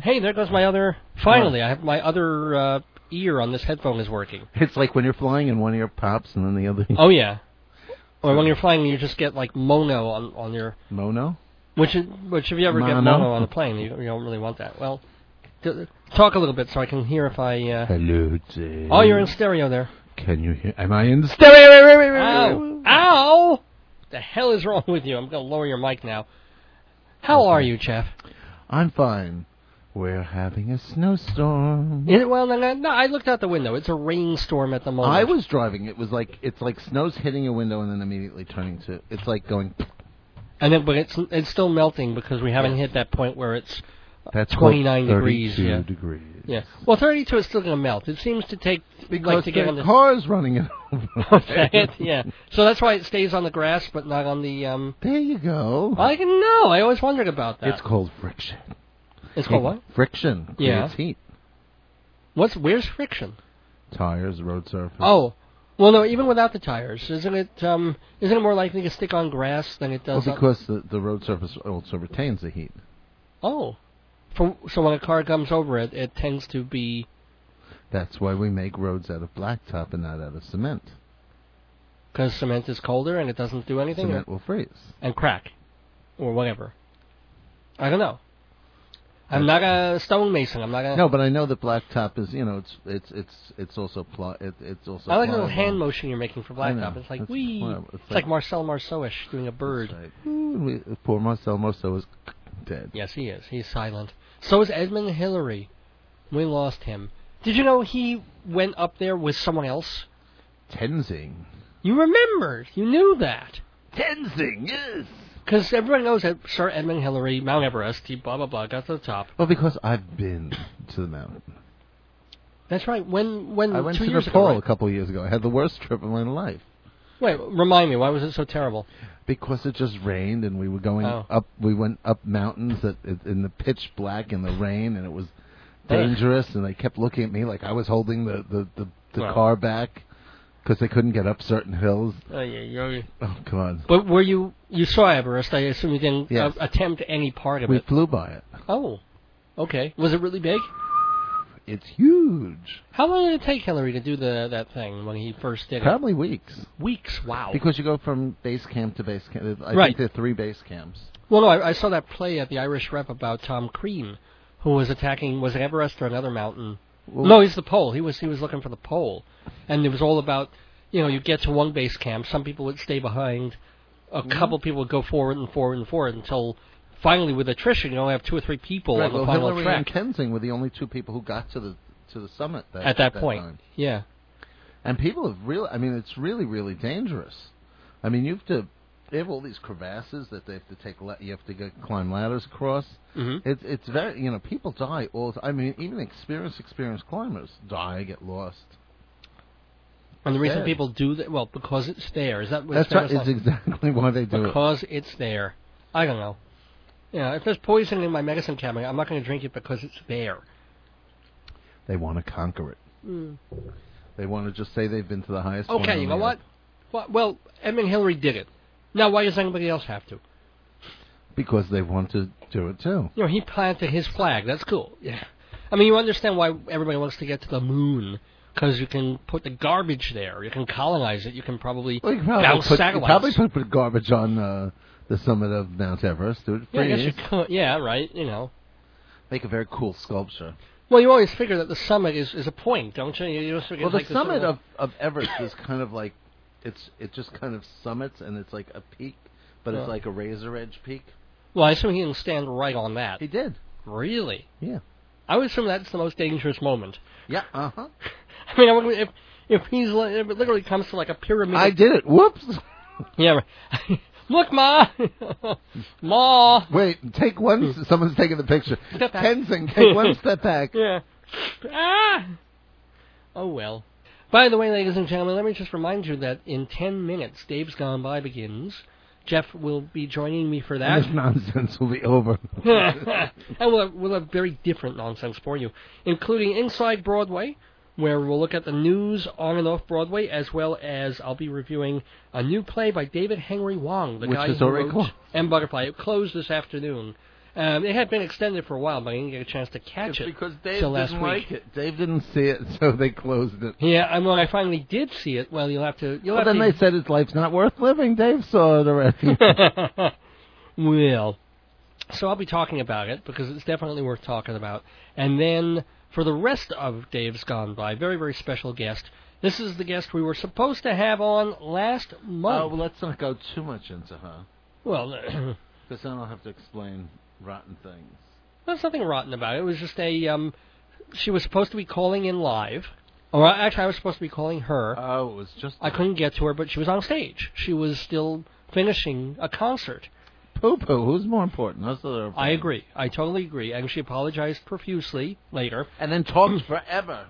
Hey, there goes my other. Finally, I have my other uh, ear on this headphone is working. It's like when you're flying and one ear pops and then the other. Oh yeah. Or when you're flying, you just get like mono on on your. Mono. Which is, which if you ever get Mono? mono on a plane, you, you don't really want that. Well, t- talk a little bit so I can hear if I. Uh... Hello, Dave. Oh, you're in stereo there. Can you hear? Am I in stereo? Ow! Ow! The hell is wrong with you? I'm gonna lower your mic now. How are you, Jeff? I'm fine. We're having a snowstorm. Well, no, no, no, I looked out the window. It's a rainstorm at the moment. I was driving. It was like it's like snow's hitting a window and then immediately turning to. It's like going. and then, but it's it's still melting because we haven't hit that point where it's That's 29 called degrees, 32 yeah. degrees. yeah. Well, 32 is still gonna melt. It seems to take Because like to get on the car's running it over. Yeah. So that's why it stays on the grass, but not on the. um There you go. I can know. I always wondered about that. It's called friction. It's called what? Friction. Yeah. Creates heat. What's where's friction? Tires, road surface. Oh, well, no. Even without the tires, isn't it? um Isn't it more likely to stick on grass than it Well, does? on... because the, the road surface also retains the heat. Oh, from so when a car comes over it, it tends to be. That's why we make roads out of blacktop and not out of cement. Because cement is colder and it doesn't do anything, or- Cement will freeze. and crack, or whatever. I don't know. I'm not a stonemason. I'm not a. No, but I know that blacktop is, you know, it's it's it's it's also pli- it, it's also. I like the little hand motion you're making for blacktop. It's like pliable. It's, It's like, like- Marcel Marceauish doing a bird. Right. Ooh, we, poor Marcel Marceau is dead. Yes, he is. He's silent. So is Edmund Hillary. We lost him. Did you know he went up there with someone else? Tenzing. You remembered. You knew that. Tenzing, yes. Because everyone knows that Sir Edmund Hillary, Mount Everest, he blah, blah, blah, got to the top. Well, because I've been to the mountain. That's right. When, when I went two to years Nepal ago, right? a couple of years ago. I had the worst trip of my life Wait, remind me, why was it so terrible? because it just rained and we were going Oh. up. We went up mountains that in the pitch black in the rain and it was dangerous. And they kept looking at me like I was holding the the the, the Well. car back because they couldn't get up certain hills. Oh, yeah, yeah. Oh God. But were you, you saw Everest, I assume you didn't Yes. uh, attempt any part of We it. We flew by it. Oh, okay. Was it really big? It's huge. How long did it take Hillary to do the that thing when he first did it? Probably weeks Weeks. Wow. because you go from base camp to base camp. I Right. think there are three base camps. Well, no, I, I saw that play at the Irish Rep about Tom Crean, who was attacking was it Everest or another mountain? No, he's the pole. He was he was looking for the pole, and it was all about you know you get to one base camp, some people would stay behind, a Mm-hmm. couple people would go forward and forward and forward until finally with attrition you only have two or three people Right, on the well, final Hillary track and Tenzing were the only two people who got to the to the summit that, at that, point. time. Yeah. And people have really, I mean, it's really, really dangerous. I mean, you have to, they have all these crevasses that they have to take, la- you have to go, climb ladders across. hmm It's, it's very, you know, people die all the I mean, even experienced, experienced climbers die, get lost. And the reason Sad. people do that, well, because it's there. Is that what That's right, it's like? exactly why they do it. because it's there. I don't know. Yeah, if there's poison in my medicine cabinet, I'm not going to drink it because it's there. They want to conquer it. They want to just say they've been to the highest Okay, on you know what? earth. Well, well, Edmund Hillary did it. Now, why does anybody else have to? Because they want to do it too. You know, he planted his flag. That's cool. Yeah. I mean, you understand why everybody wants to get to the moon because you can put the garbage there. You can colonize it. You can probably Well, you probably bounce put, you satellites. probably put, garbage on uh, the summit of Mount Everest. Do it yeah, I guess you could. Yeah, right. You know. Make a very cool sculpture. Well, you always figure that the summit is, is a point, don't you? You Well, the like summit sort of, of Everest is kind of like it's it just kind of summits and it's like a peak, but it's like a razor edge peak. Well, I assume he didn't stand right on that. He did. Really? Yeah. I would assume that's the most dangerous moment. Yeah. Uh huh. I mean, I would- if if he's li- if it literally comes to like a pyramid. I did it. Whoops. Yeah. right. Look, ma, ma. Wait. Take one. Someone's taking the picture. Step back. Tenzing, take one step back. Yeah. Ah. Oh well. By the way, ladies and gentlemen, let me just remind you that in ten minutes, Dave's Gone By begins. Jeff will be joining me for that. And that. this nonsense will be over. and we'll have, we'll have very different nonsense for you, including Inside Broadway, where we'll look at the news on and off Broadway, as well as I'll be reviewing a new play by David Henry Hwang, the Which guy is who wrote closed. M Butterfly. It closed this afternoon, Um, it had been extended for a while, but I didn't get a chance to catch It's it. because Dave didn't last like week. it. Dave didn't see it, so they closed it. Yeah, and when I finally did see it, well, you'll have to. You'll Well, have then to. they said his life's not worth living. Dave saw it already. well, so I'll be talking about it because it's definitely worth talking about. And then for the rest of Dave's Gone By, very, very special guest. This is the guest we were supposed to have on last oh, month. well, let's not go too much into her, well, because then I'll have to explain rotten things. there's nothing rotten about it. It was just a. Um, she was supposed to be calling in live. Or actually, I was supposed to be calling her. Oh, it was just I couldn't get to her, but she was on stage. She was still finishing a concert. poo poo. Who's more important? Us or I agree. I totally agree. And she apologized profusely later. And then talked forever.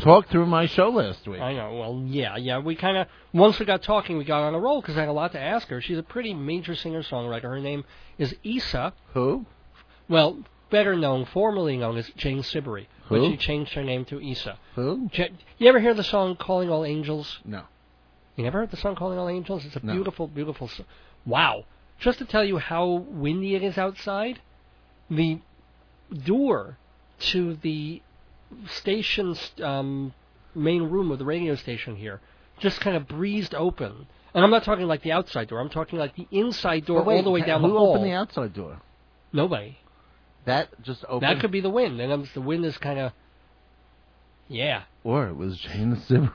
Talked through my show last week. I know. Well, yeah, yeah. We kind of once we got talking, we got on a roll because I had a lot to ask her. She's a pretty major singer-songwriter. Her name is Issa. Who? Well, better known, formerly known as Jane Siberry, but she changed her name to Issa. Who? Ja- You ever hear the song "Calling All Angels"? No. You never heard the song "Calling All Angels"? It's a No. beautiful, beautiful. song. Wow! Just to tell you how windy it is outside, the door to the station's um, main room of the radio station here just kind of breezed open. And I'm not talking like the outside door. I'm talking like the inside door wait, all the way down the hall. Who opened the outside door? Nobody. That just opened. That could be the wind, and um, the wind is kind of, yeah. Or it was Jane Sibber.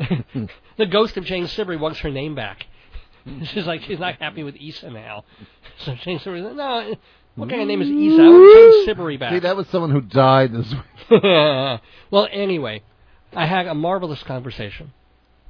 the ghost of Jane Siberry wants her name back. she's like she's not happy with Issa now. So Jane Siberry, no, what kind of name is Issa? I want Siberry back. See, that was someone who died this week. well, anyway, I had a marvelous conversation.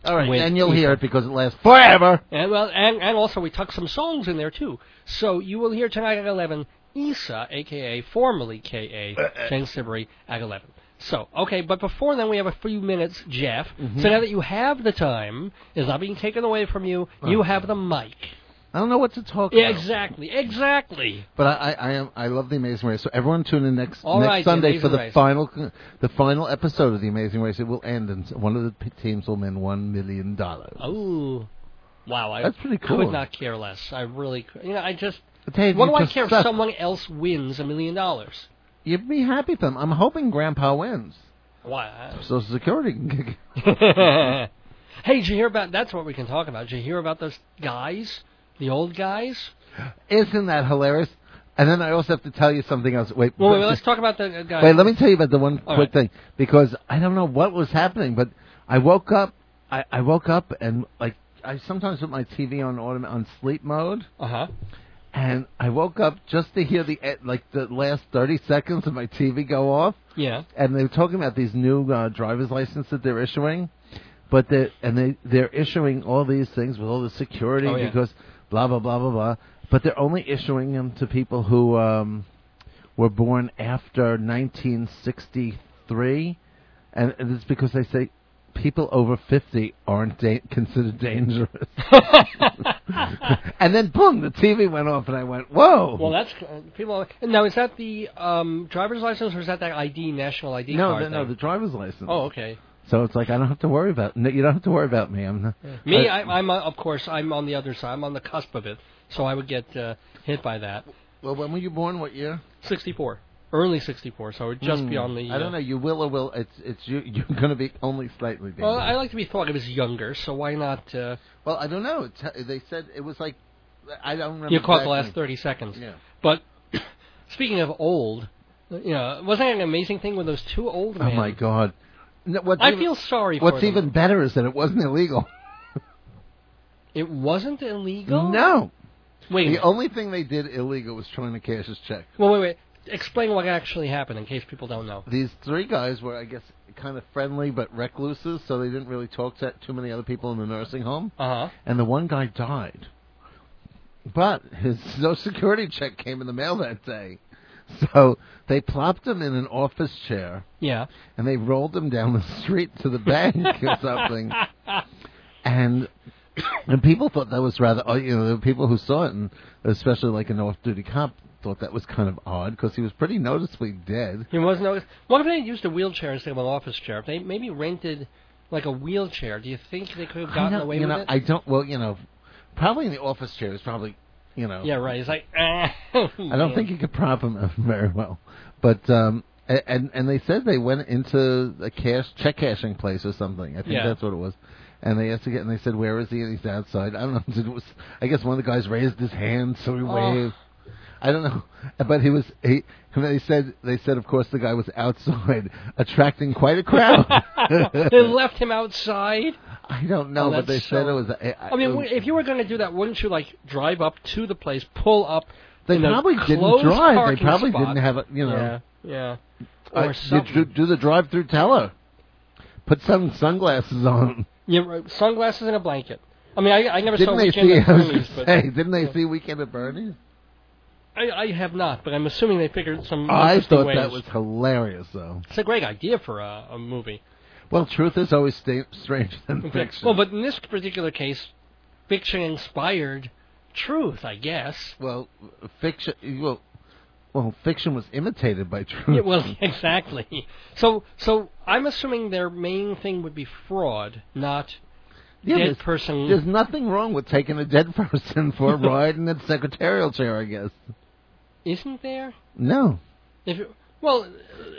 All right, With and you'll hear it because it lasts forever. And well, and, and also we tucked some songs in there too. So you will hear tonight at eleven, Issa, aka formerly K.A. Jane uh-uh. Siberry at eleven. So okay, but before then we have a few minutes, Jeff. Mm-hmm. So now that you have the time, is not being taken away from you. You uh-huh. have the mic. I don't know what to talk about. Yeah, about. exactly, exactly. But I, I, I am I love the Amazing Race. So everyone tune in next All next right, Sunday for the Race. final the final episode of the Amazing Race. It will end, and one of the teams will win one million dollars. Oh, wow! I That's pretty cool. I could not care less. I really, you know, I just. Dave, What do I care if someone else wins a million dollars? You'd be happy for them. I'm hoping Grandpa wins. Why? Social Security hey, did you hear about? That's what we can talk about. Did you hear about those guys, the old guys? Isn't that hilarious? And then I also have to tell you something else. Wait, Well, but- wait, let's talk about the uh, guys. Wait, let me tell you about the one All quick right. thing because I don't know what was happening, but I woke up. I, I woke up and like I sometimes put my TV on autom- on sleep mode, Uh huh. and I woke up just to hear the e- like the last thirty seconds of my TV go off, Yeah. and they were talking about these new uh, driver's license that they're issuing, but they and they they're issuing all these things with all the security Oh, yeah. because blah blah blah blah blah, but they're only issuing them to people who um, were born after 1963, and, and it's because they say people over 50 aren't da- considered dangerous. and then boom, the TV went off, and I went, whoa. well, that's uh, people. Now, is that the um, driver's license or is that that ID, national ID no, card? the, no, the driver's license. Oh, okay. So it's like I don't have to worry about. You don't have to worry about me. I'm not, Me, I- I, I'm uh, of course I'm on the other side. I'm on the cusp of it, so I would get uh, hit by that. well, when were you born? What year? 64, early 64, so it would just be Hmm. on the. I don't uh, know. You will or will. It's it's you. You're going to be only slightly dangerous. Well, I like to be thought of as younger, so why not? Uh, Well, I don't know. It's, they said it was like I don't remember. you caught the last 30 seconds. Yeah. But speaking of old, you know, wasn't that an amazing thing when those two old men? Oh men? my God. I even, feel sorry for What's even better is that it wasn't illegal. It wasn't illegal. No. Wait. The only thing they did illegal was trying to cash his check. Well, wait, wait. Explain what actually happened in case people don't know. These three guys were, I guess, kind of friendly but recluses, so they didn't really talk to too many other people in the nursing home. Uh huh. and the one guy died. But his Social Security check came in the mail that day. So they plopped him in an office chair Yeah. and they rolled him down the street to the bank or something. And and people thought that was rather, oh, you know, the people who saw it, and especially like an off-duty cop, thought that was kind of odd because he was pretty noticeably dead. He was no. What if they used a wheelchair instead of an office chair? If they maybe rented like a wheelchair, do you think they could have gotten away you with know, it? I don't. Well, you know, probably in the office chair is probably you know. Yeah, right. He's like, ah. I don't think you could prop him very well, but um, and and they said they went into a cash check cashing place or something. I think Yeah. that's what it was. And they asked again, and they said, "Where is he?" And he's outside. I don't know. It was, I guess one of the guys raised his hand, so he Oh. waved. I don't know, but he was. He. They said. They said, of course, the guy was outside, attracting quite a crowd. they left him outside. I don't know, Oh, but they that's said it was. I, I mean, w- if you were going to do that, wouldn't you like drive up to the place, pull up? they probably didn't drive. They probably spot? didn't have a. You know. Yeah, yeah. Uh, Or you something. do, do the drive-through teller. Put some sunglasses on. Yeah, right, sunglasses and a blanket. I mean, I, I never Didn't saw they Weekend see? at I was Bernie's, but say, didn't they yeah. see Weekend at Bernie's? I, I have not. But I'm assuming they figured some. I thought ways. that was hilarious, though. It's a great idea for a, a movie. Well, truth is always sta- stranger than fact- fiction. Well, but in this particular case, fiction inspired truth, I guess. well, fiction. Well, well, fiction was imitated by truth. Yeah, well, exactly. So, so I'm assuming their main thing would be fraud, not Yeah, dead there's- person. There's nothing wrong with taking a dead person for a ride in a secretarial chair, I guess. Isn't there? No, If well,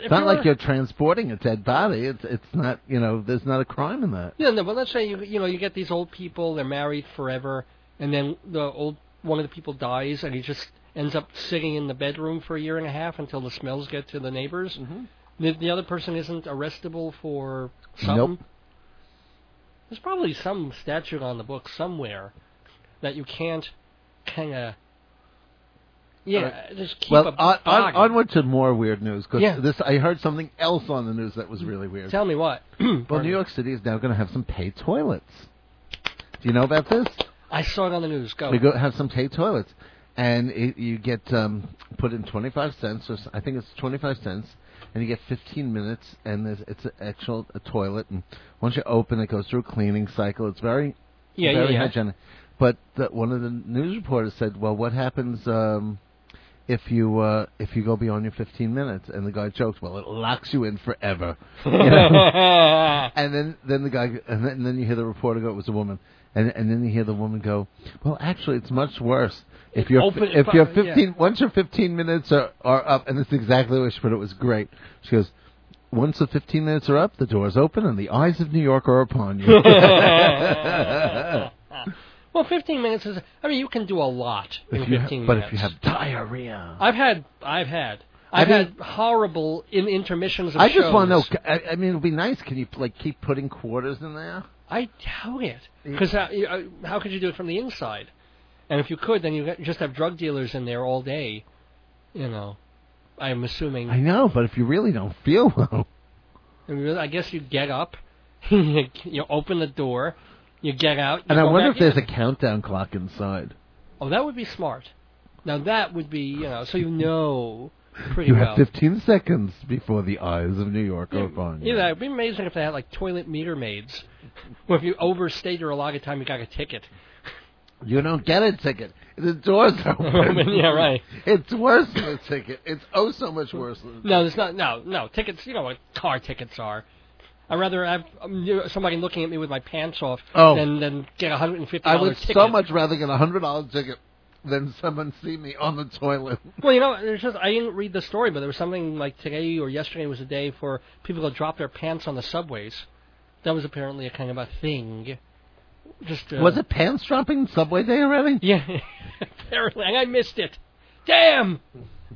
it's not like you're transporting a dead body. It's it's not you know. There's not a crime in that. Yeah, no, but let's say you you know you get these old people, they're married forever, and then the old one of the people dies, and he just ends up sitting in the bedroom for a year and a half until the smells get to the neighbors. Mm-hmm. The, the other person isn't arrestable for something. Nope. There's probably some statute on the book somewhere that you can't kind of. Yeah, just keep Well, on, on, onward to more weird news because Yeah. this I heard something else on the news that was really weird. Tell me what. well, New York City is now going to have some paid toilets. Do you know about this? I saw it on the news. Go. We go have some paid toilets, and it, you get um, put in twenty five cents, or I think it's twenty five cents, and you get fifteen minutes, and there's, it's an actual a toilet, and once you open, it goes through a cleaning cycle. It's very yeah, yeah, very yeah. hygienic. But the, one of the news reporters said, "Well, what happens um, if you uh, if you go beyond your 15 minutes?" And the guy joked, "Well, it locks you in forever." You know? and then then the guy and then, and then you hear the reporter go, "It was a woman," and and then you hear the woman go, "Well, actually, it's much worse." If you're Open- if you're yeah. 15 once your 15 minutes are, are up, and it's exactly what she put. It was great. She goes. Once the 15 minutes are up, the doors open and the eyes of New York are upon you. well, 15 minutes is. I mean, you can do a lot in If you 15 ha- but if you have diarrhea, I've had, I've had, I I've mean- had horrible in intermissions of I just want to know. I, I mean, it would be nice. Can you like keep putting quarters in there? I doubt it. Because how, uh, how could you do it from the inside? And if you could, then you just have drug dealers in there all day. You know, I'm assuming. I know, but if you really don't feel well, I, guess you get up, you open the door, you get out. You and I wonder if there's in. a countdown clock inside. Oh, that would be smart. Now that would be, you know, so you know pretty You well. have 15 seconds before the eyes of New York are upon you. Yeah, it'd be amazing if they had like toilet meter maids. Well, if you overstayed your allotted time, you got a ticket. You don't get a ticket. The doors open. Oh, open, yeah, right. It's worse than a ticket. It's oh so much worse. Than a No, there's not. No, no tickets. You know what car tickets are. I'd rather have um, somebody looking at me with my pants off Oh. than than get a hundred and fifty I would ticket. so much rather get a hundred dollar ticket than someone see me on the toilet. Well, you know, there's just I didn't read the story, but there was something like today or yesterday was a day for people to drop their pants on the subways. That was apparently a kind of a thing. Just uh, Was it pants dropping Subway Day already? Yeah, apparently, and I missed it. Damn!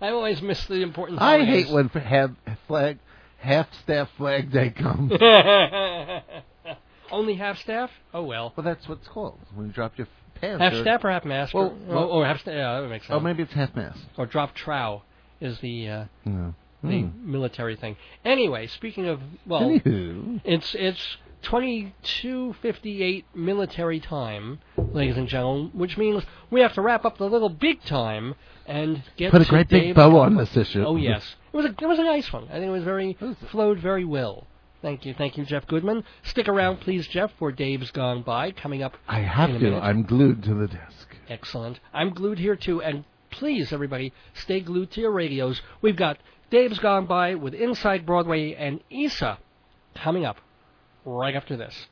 I always miss the important. I hate when half flag, half staff Flag Day comes. Only half staff? Oh well. well, that's what it's called when you drop your f- pants. Half staff or half master? Well, oh, well- or half staff. Yeah, that would make sense. Oh, maybe it's half mast. Or drop trow is the uh, No. the Hmm. military thing. Anyway, speaking of well, Anywho, it's it's twenty two fifty eight military time, ladies and gentlemen, which means we have to wrap up the little big time and get put a great big Dave's bow on this issue. Oh yes, it was a it was a nice one. I think it was very flowed very well. Thank you, thank you, Jeff Goodman. Stick around, please, Jeff, for Dave's Gone By coming up. I have to. I'm glued to the desk. Excellent. I'm glued here too, and please, everybody, stay glued to your radios. We've got Dave's Gone By with Inside Broadway and Issa coming up right after this.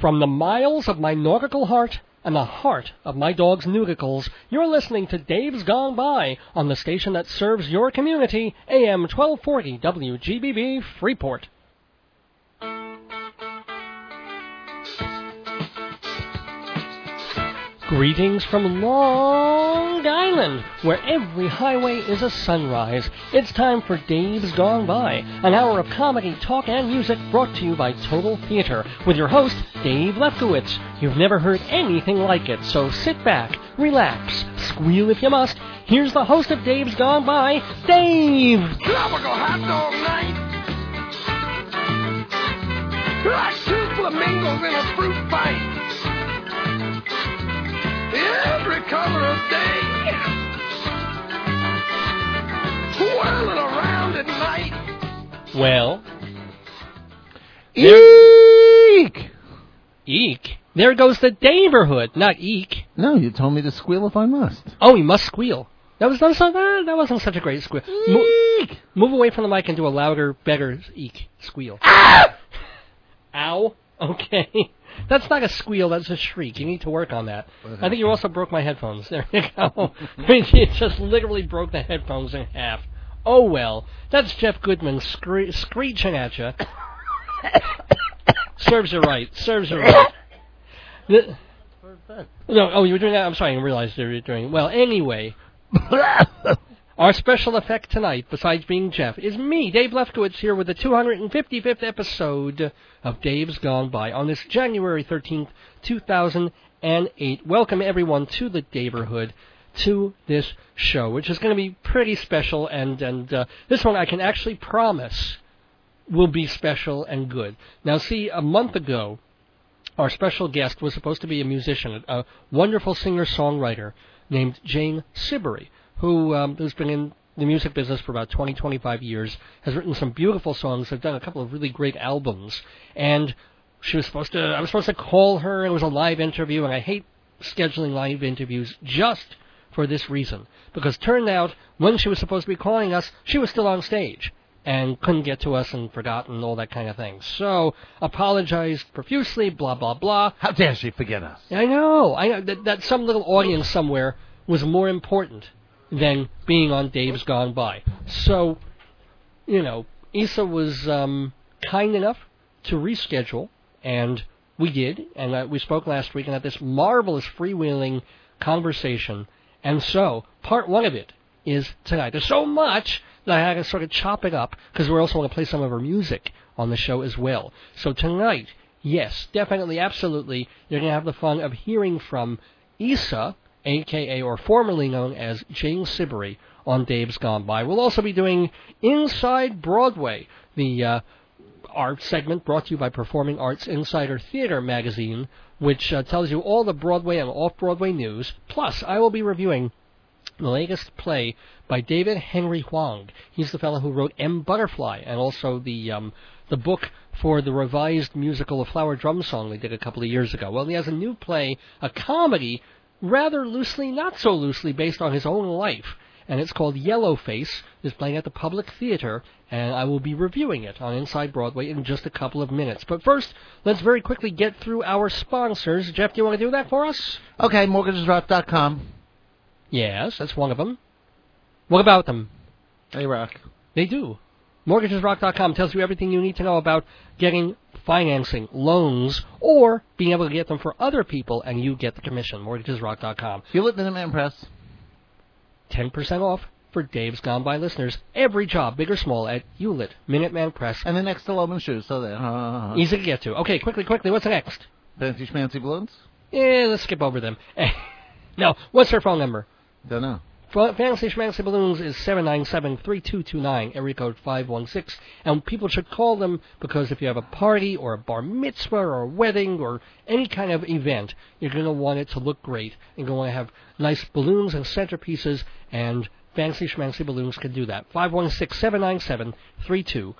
From the miles of my nautical heart and the heart of my dog's nudicles. You're listening to Dave's Gone By on the station that serves your community, AM 1240 WGBB Freeport. Greetings from Long Island, where every highway is a sunrise. It's time for Dave's Gone By, an hour of comedy, talk, and music brought to you by Total Theater, with your host, Dave Lefkowitz. You've never heard anything like it, so sit back, relax, squeal if you must. Here's the host of Dave's Gone By, Dave! Tropical hot dog night. Like two flamingos in a fruit fight. Every color of day. Twirling around at night. Well, Eek! eek. There goes the neighborhood, not eek. No, you told me to squeal if I must. Oh, he must squeal. That was that, was, that, that wasn't such a great squeal. Mo- Eek! move away from the mic and do a louder, better eek squeal. Ah! Ow. Okay. That's not a squeal, that's a shriek. You need to work on that. I think you also broke my headphones. There you go. I mean, you just literally broke the headphones in half. Oh well. That's Jeff Goodman scree- screeching at you. Serves you right. Serves you right. The- no, oh, you were doing that? I'm sorry, I didn't realize you were doing Well, anyway, our special effect tonight, besides being Jeff, is me, Dave Lefkowitz, here with the 255th episode of Dave's Gone By on this January 13th, 2008. Welcome everyone to the Daverhood, to this show, which is going to be pretty special, and and uh, this one I can actually promise will be special and good. Now, see, a month ago, our special guest was supposed to be a musician, a wonderful singer-songwriter named Jane Siberry, who um, who's been in the music business for about 20, 25 years, has written some beautiful songs, has done a couple of really great albums, and she was supposed to, I was supposed to call her, it was a live interview, and I hate scheduling live interviews just for this reason, because turned out, when she was supposed to be calling us, she was still on stage and couldn't get to us and forgot and all that kind of thing. So, apologized profusely, blah, blah, blah. How dare she forget us? I know. I know that, that some little audience somewhere was more important than being on Dave's Gone By. So, you know, Issa was um, kind enough to reschedule, and we did, and uh, we spoke last week and had this marvelous freewheeling conversation. And so, part one of it is tonight. There's so much that I had to sort of chop it up because we're also going to play some of her music on the show as well. So tonight, yes, definitely, absolutely, you're going to have the fun of hearing from Issa, aka or formerly known as Jane Siberry, on Dave's Gone By. We'll also be doing Inside Broadway, the uh, art segment brought to you by Performing Arts Insider Theater magazine, which uh, tells you all the Broadway and off-Broadway news. Plus, I will be reviewing the latest play by David Henry Hwang. He's the fellow who wrote M. Butterfly and also the um, the book for the revised musical of Flower Drum Song they did a couple of years ago. Well, he has a new play, a comedy, rather loosely, not so loosely, based on his own life. And it's called Yellow Face. It's playing at the Public Theater, and I will be reviewing it on Inside Broadway in just a couple of minutes. But first, let's very quickly get through our sponsors. Jeff, do you want to do that for us? Okay, mortgagesrock.com. Yes, that's one of them. What about them? They rock. They do. MortgagesRock.com tells you everything you need to know about getting financing, loans, or being able to get them for other people and you get the commission. MortgagesRock.com. Hewlett Minuteman Press. 10% off for Dave's Gone By listeners. Every job, big or small, at Hewlett Minuteman Press. And the next to Loman Shoes, so there. Uh, Easy to get to. Okay, quickly, quickly, what's next? Fancy schmancy balloons? Yeah, let's skip over them. no, what's their phone number? Don't know. Fa- Fancy Schmancy Balloons is 797-3229, area code 516. And people should call them because if you have a party or a bar mitzvah or a wedding or any kind of event, you're going to want it to look great. You're going to want to have nice balloons and centerpieces, and Fancy Schmancy Balloons can do that. 516-797-3229.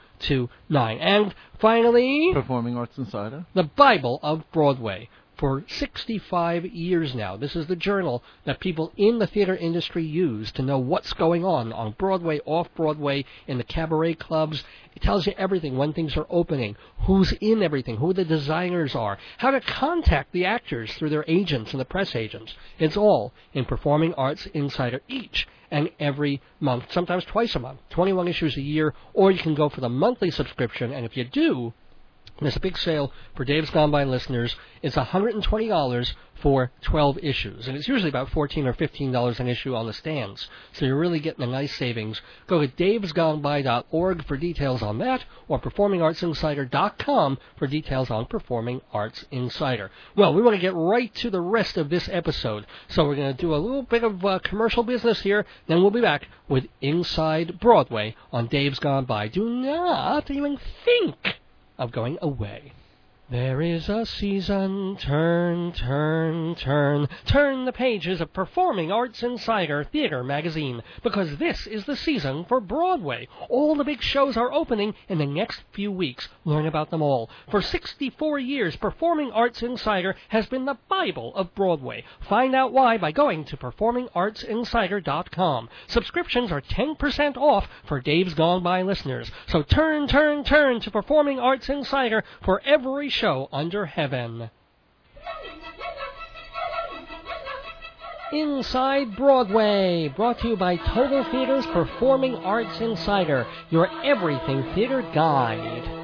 And finally, Performing Arts Insider. the Bible of Broadway. For 65 years now. This is the journal that people in the theater industry use to know what's going on on Broadway, off Broadway, in the cabaret clubs. It tells you everything when things are opening, who's in everything, who the designers are, how to contact the actors through their agents and the press agents. It's all in Performing Arts Insider each and every month, sometimes twice a month, 21 issues a year, or you can go for the monthly subscription, and if you do, there's a big sale for Dave's Gone By listeners. It's $120 for 12 issues, and it's usually about 14 or 15 dollars an issue on the stands. So you're really getting a nice savings. Go to davesgoneby.org for details on that, or performingartsinsider.com for details on Performing Arts Insider. Well, we want to get right to the rest of this episode, so we're going to do a little bit of uh, commercial business here. Then we'll be back with Inside Broadway on Dave's Gone By. Do not even think of going away. There is a season, turn, turn, turn, turn the pages of Performing Arts Insider Theater magazine, because this is the season for Broadway. All the big shows are opening in the next few weeks. Learn about them all. For 64 years, Performing Arts Insider has been the Bible of Broadway. Find out why by going to performingartsinsider.com. Subscriptions are 10% off for Dave's Gone By listeners. So turn, turn, turn to Performing Arts Insider for every show under heaven. Inside Broadway, brought to you by Total Theater's Performing Arts Insider, your everything theater guide.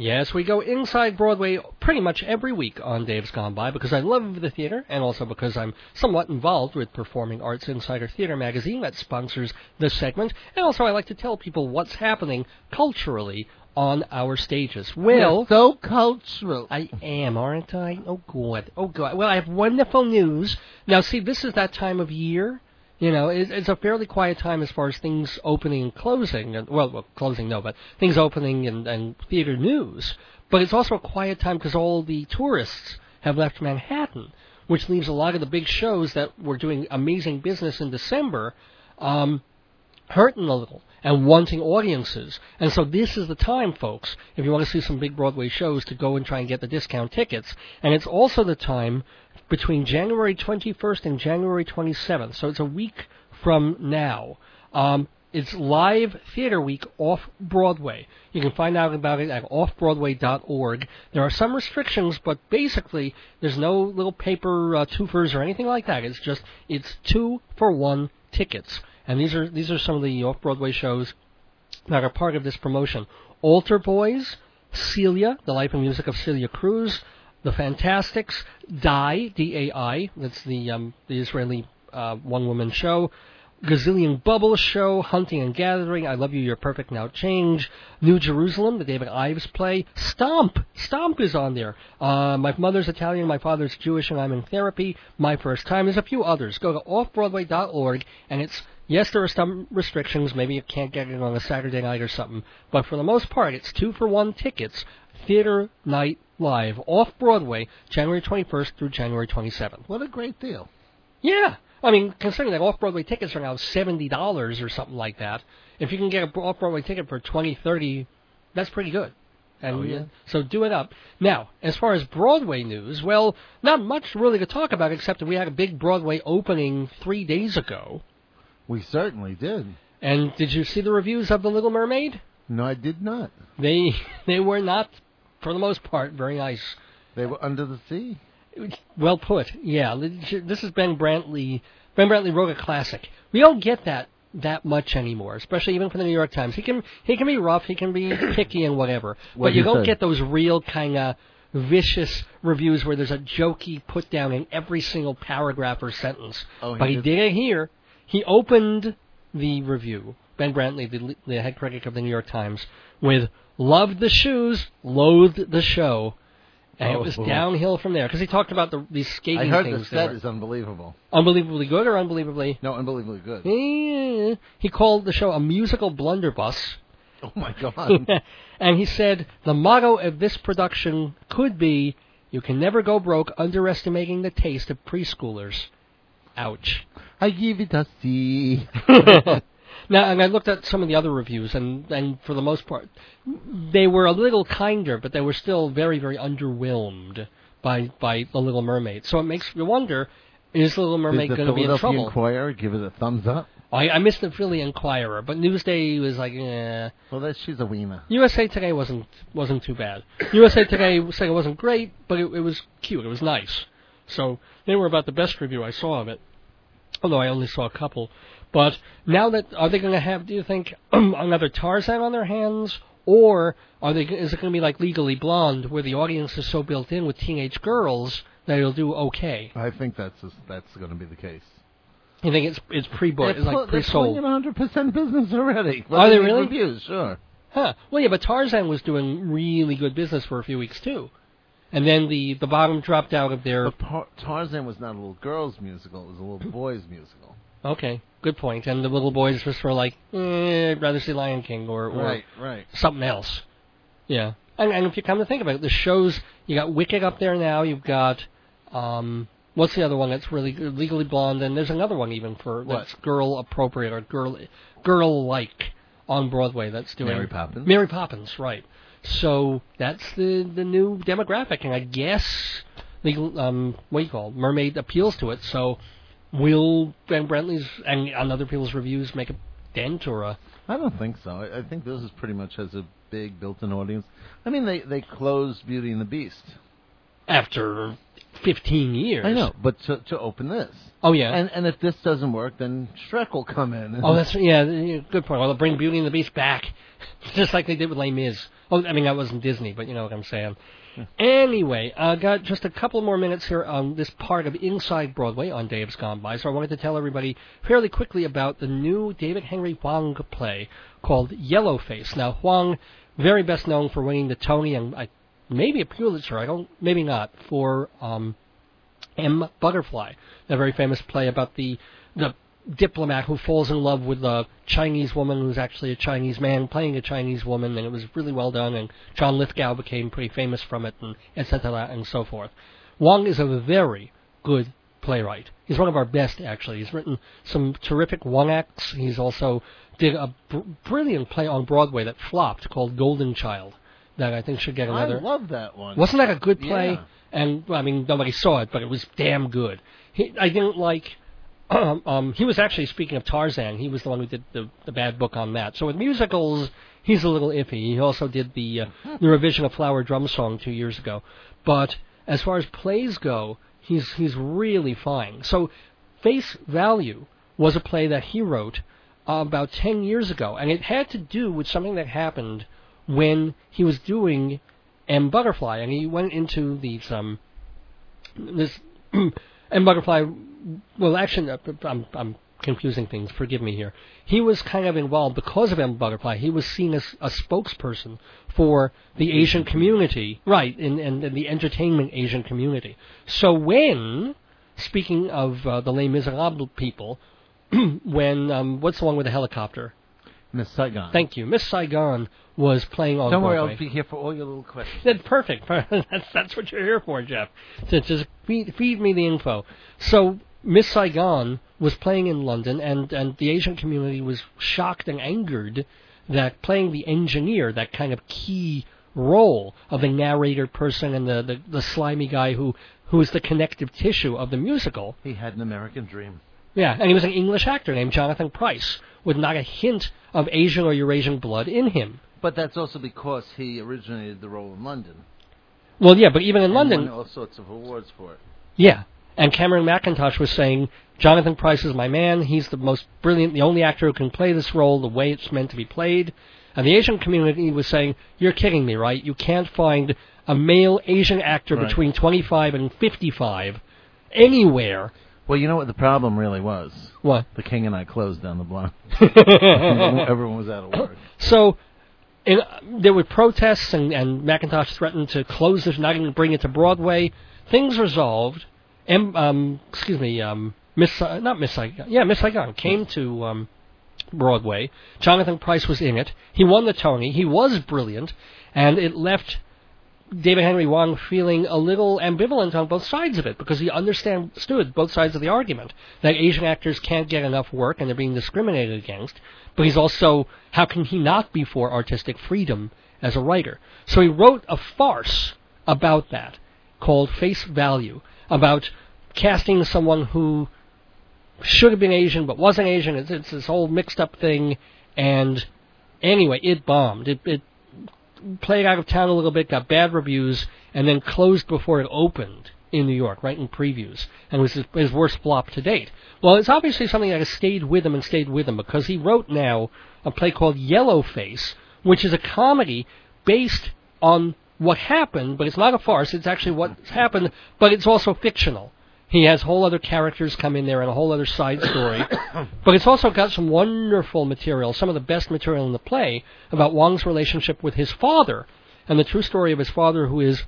Yes, we go inside Broadway pretty much every week on Dave's Gone By because I love the theater and also because I'm somewhat involved with Performing Arts Insider Theater magazine that sponsors this segment. And also I like to tell people what's happening culturally on our stages. Well, You're so cultural. I am, aren't I? Oh, God. Oh, God. Well, I have wonderful news. Now, see, this is that time of year. You know, it, it's a fairly quiet time as far as things opening and closing. And, well, well, closing no, but things opening and, and theater news. But it's also a quiet time because all the tourists have left Manhattan, which leaves a lot of the big shows that were doing amazing business in December um, hurting a little and wanting audiences. And so this is the time, folks, if you want to see some big Broadway shows, to go and try and get the discount tickets. And it's also the time between January 21st and January 27th. So it's a week from now. Um, it's live theater week off Broadway. You can find out about it at offbroadway.org. There are some restrictions, but basically there's no little paper uh, twofers or anything like that. It's just it's two for one tickets. And these are these are some of the off Broadway shows that are part of this promotion. Altar Boys, Celia, the life and music of Celia Cruz, The Fantasticks, Die, D-A-I, that's the um, the Israeli uh, one woman show. Gazillion Bubbles show, Hunting and Gathering, I Love You, You're Perfect, Now Change, New Jerusalem, the David Ives play, Stomp, Stomp is on there. Uh, my mother's Italian, my father's Jewish, and I'm in therapy. My first time. There's a few others. Go to offbroadway.org, and it's Yes, there are some restrictions. Maybe you can't get it on a Saturday night or something. But for the most part, it's two for one tickets. Theater Night Live off Broadway, January 21st through January 27th. What a great deal. Yeah. I mean, considering that off Broadway tickets are now $70 or something like that, if you can get an off Broadway ticket for 20 30 that's pretty good. And Oh, yeah. so do it up. Now, as far as Broadway news, well, not much really to talk about except that we had a big Broadway opening three days ago. We certainly did. And did you see the reviews of The Little Mermaid? No, I did not. They they were not, for the most part, very nice. They were under the sea. Well put. Yeah, this is Ben Brantley. Ben Brantley wrote a classic. We don't get that that much anymore, especially even from the New York Times. He can he can be rough, he can be picky and whatever, but What'd you don't say? get those real kind of vicious reviews where there's a jokey put down in every single paragraph or sentence. Oh, he but he did- did it here. He opened the review, Ben Brantley, the, the head critic of the New York Times, with "Loved the shoes, loathed the show." And it was Oh. downhill from there because he talked about the, these skating I heard the things. that set is unbelievable. unbelievably good or unbelievably. No, unbelievably good. Eh, He called the show a musical blunderbuss, Oh my god. and he said the motto of this production could be "You can never go broke underestimating the taste of preschoolers." Ouch. I give it a C. Now, and I looked at some of the other reviews, and and for the most part, they were a little kinder, but they were still very, very underwhelmed by by the Little Mermaid. So it makes me wonder: Is the Little Mermaid going to be in trouble? Inquirer give it a thumbs up? I, I missed the Philly Inquirer, but Newsday was like, eh. Well, that she's a wiener. USA Today wasn't wasn't too bad. USA Today said it wasn't great, but it, it was cute. It was nice. So they were about the best review I saw of it. Although I only saw a couple. But now that are they going to have? Do you think another Tarzan on their hands, or are they? Is it going to be like Legally Blonde, where the audience is so built in with teenage girls that it'll do okay? I think that's that's going to be the case. You think it's it's pre-booked, it's They're like pre-sold? at 100 percent business already. Are they really? Reviews, sure. Huh. Well, yeah, but Tarzan was doing really good business for a few weeks too, and then the the bottom dropped out of their. But Par- Tarzan was not a little girl's musical; it was a little boy's musical. Okay, good point. And the little boys just were like, eh, I'd rather see Lion King or, or Right, right. something else. Yeah. And, and if you come to think about it, the shows you got Wicked up there now. You've got um, what's the other one that's really good? Legally Blonde, and there's another one even for What? that's girl appropriate or girl girl like on Broadway that's doing Mary Poppins. Mary Poppins, right? So that's the the new demographic, and I guess legal um what do you call it? Mermaid appeals to it. So will Ben Brantley's and on other people's reviews make a dent or a I don't think so. I, I think this is pretty much has a big built-in audience. I mean, they they closed Beauty and the Beast. after 15 years? I know, but to to open this, Oh yeah. and and if this doesn't work, then Shrek will come in. Oh, that's yeah. yeah, Good point. Well, they'll bring Beauty and the Beast back, just like they did with Les Mis. Oh, I mean that wasn't Disney, but you know what I'm saying. Anyway, I got just a couple more minutes here on this part of Inside Broadway on Dave's Gone By, so I wanted to tell everybody fairly quickly about the new David Henry Hwang play called Yellowface. Now, Hwang, very best known for winning the Tony and I, maybe a Pulitzer, I don't, maybe not, for um, M. Butterfly, a very famous play about the the diplomat who falls in love with a Chinese woman who's actually a Chinese man playing a Chinese woman, and it was really well done. And John Lithgow became pretty famous from it, and etc. and so forth. Hwang is a very good playwright. He's one of our best, actually. He's written some terrific one acts. He's also did a br- brilliant play on Broadway that flopped called Golden Child, that I think should get another. I love that one. Wasn't that a good play? Yeah. And well, I mean, nobody saw it, but it was damn good. He, I didn't like. Um, um, he was actually speaking of Tarzan. He was the one who did the the bad book on that. So with musicals, he's a little iffy. He also did the uh, the revision of Flower Drum Song two years ago. But as far as plays go, he's he's really fine. So Face Value was a play that he wrote uh, about 10 years ago, and it had to do with something that happened when he was doing M. Butterfly, and he went into these, um, this M. Butterfly, well, actually, I'm, I'm confusing things, forgive me here. He was kind of involved because of M. Butterfly. He was seen as a spokesperson for the Asian community, right, in, in, in the entertainment Asian community. So when, speaking of uh, the Les Miserables people, when, um, what's the one with the helicopter? Miss Saigon. Thank you. Miss Saigon was playing on Don't worry, Broadway. I'll be here for all your little questions. That's perfect. that's that's what you're here for, Jeff. To just feed, feed me the info. So Miss Saigon was playing in London, and and the Asian community was shocked and angered that playing the engineer, that kind of key role of the narrator person and the the, the slimy guy who who is the connective tissue of the musical. He had an American dream. Yeah, and he was an English actor named Jonathan Pryce, with not a hint of Asian or Eurasian blood in him. But that's also because he originated the role in London. Well, yeah, but even in and London, won all sorts of awards for it. Yeah. And Cameron Mackintosh was saying, Jonathan Pryce is my man. He's the most brilliant, the only actor who can play this role the way it's meant to be played. And the Asian community was saying, You're kidding me, right? You can't find a male Asian actor Right. between 25 and 55 anywhere. Well, you know what the problem really was? What? The King and I closed down the block. Everyone was out of work. So there were protests, and, and Mackintosh threatened to close this, not even bring it to Broadway. Things resolved. M, um, excuse me, um, Miss, Sa- not Miss Saigon, yeah, Miss Saigon came to um, Broadway. Jonathan Pryce was in it. He won the Tony. He was brilliant, and it left David Henry Hwang feeling a little ambivalent on both sides of it because he understood both sides of the argument that Asian actors can't get enough work and they're being discriminated against. But he's also, how can he not be for artistic freedom as a writer? So he wrote a farce about that called Face Value, about casting someone who should have been Asian but wasn't Asian. It's, it's this whole mixed up thing. And anyway, it bombed. It, it played out of town a little bit, got bad reviews, and then closed before it opened in New York, right in previews, and was his, his worst flop to date. Well, it's obviously something that has stayed with him and stayed with him because he wrote now a play called Yellowface, which is a comedy based on what happened, but it's not a farce. It's actually what's happened, but it's also fictional. He has whole other characters come in there and a whole other side story. but it's also got some wonderful material, some of the best material in the play about Hwang's relationship with his father and the true story of his father who is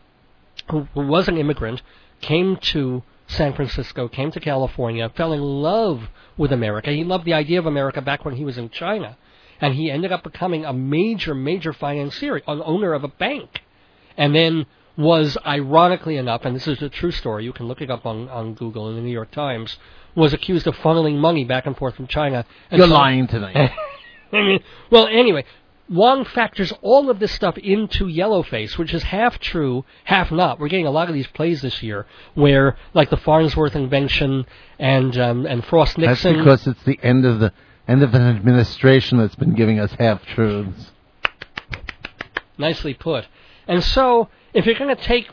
who, who was an immigrant, came to San Francisco, came to California, fell in love with America. He loved the idea of America back when he was in China. And he ended up becoming a major, major financier, an owner of a bank. And then was ironically enough, and this is a true story, you can look it up on, on Google in the New York Times, was accused of funneling money back and forth from China. And You're so- lying tonight. I mean, well, anyway, Hwang factors all of this stuff into Yellowface, which is half true, half not. We're getting a lot of these plays this year, where like the Farnsworth invention and um, and Frost Nixon. That's because it's the end of the end of an administration that's been giving us half truths. Nicely put. And so, if you're going to take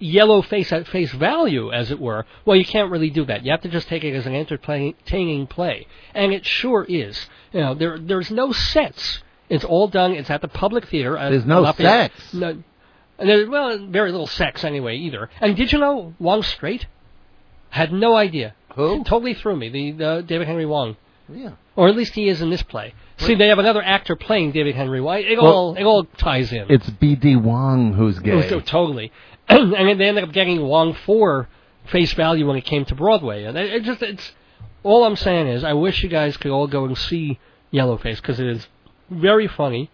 yellow face at face value, as it were, well, you can't really do that. You have to just take it as an entertaining play, and it sure is. You know, there there's no sets. It's all done. It's at the public theater. Uh, there's no Lafayette. sex. No, and there, well, very little sex anyway either. And did you know Hwang straight? Had no idea. Who? It totally threw me. The, the David Henry Hwang, Yeah. or at least he is in this play. See, they have another actor playing David Henry Hwang. It Well, all it all ties in. It's B.D. Wong who's oh, gay. Oh, so totally. and they ended up getting Wong for face value when it came to Broadway. And it, it just it's all I'm saying is I wish you guys could all go and see Yellowface because it is very funny.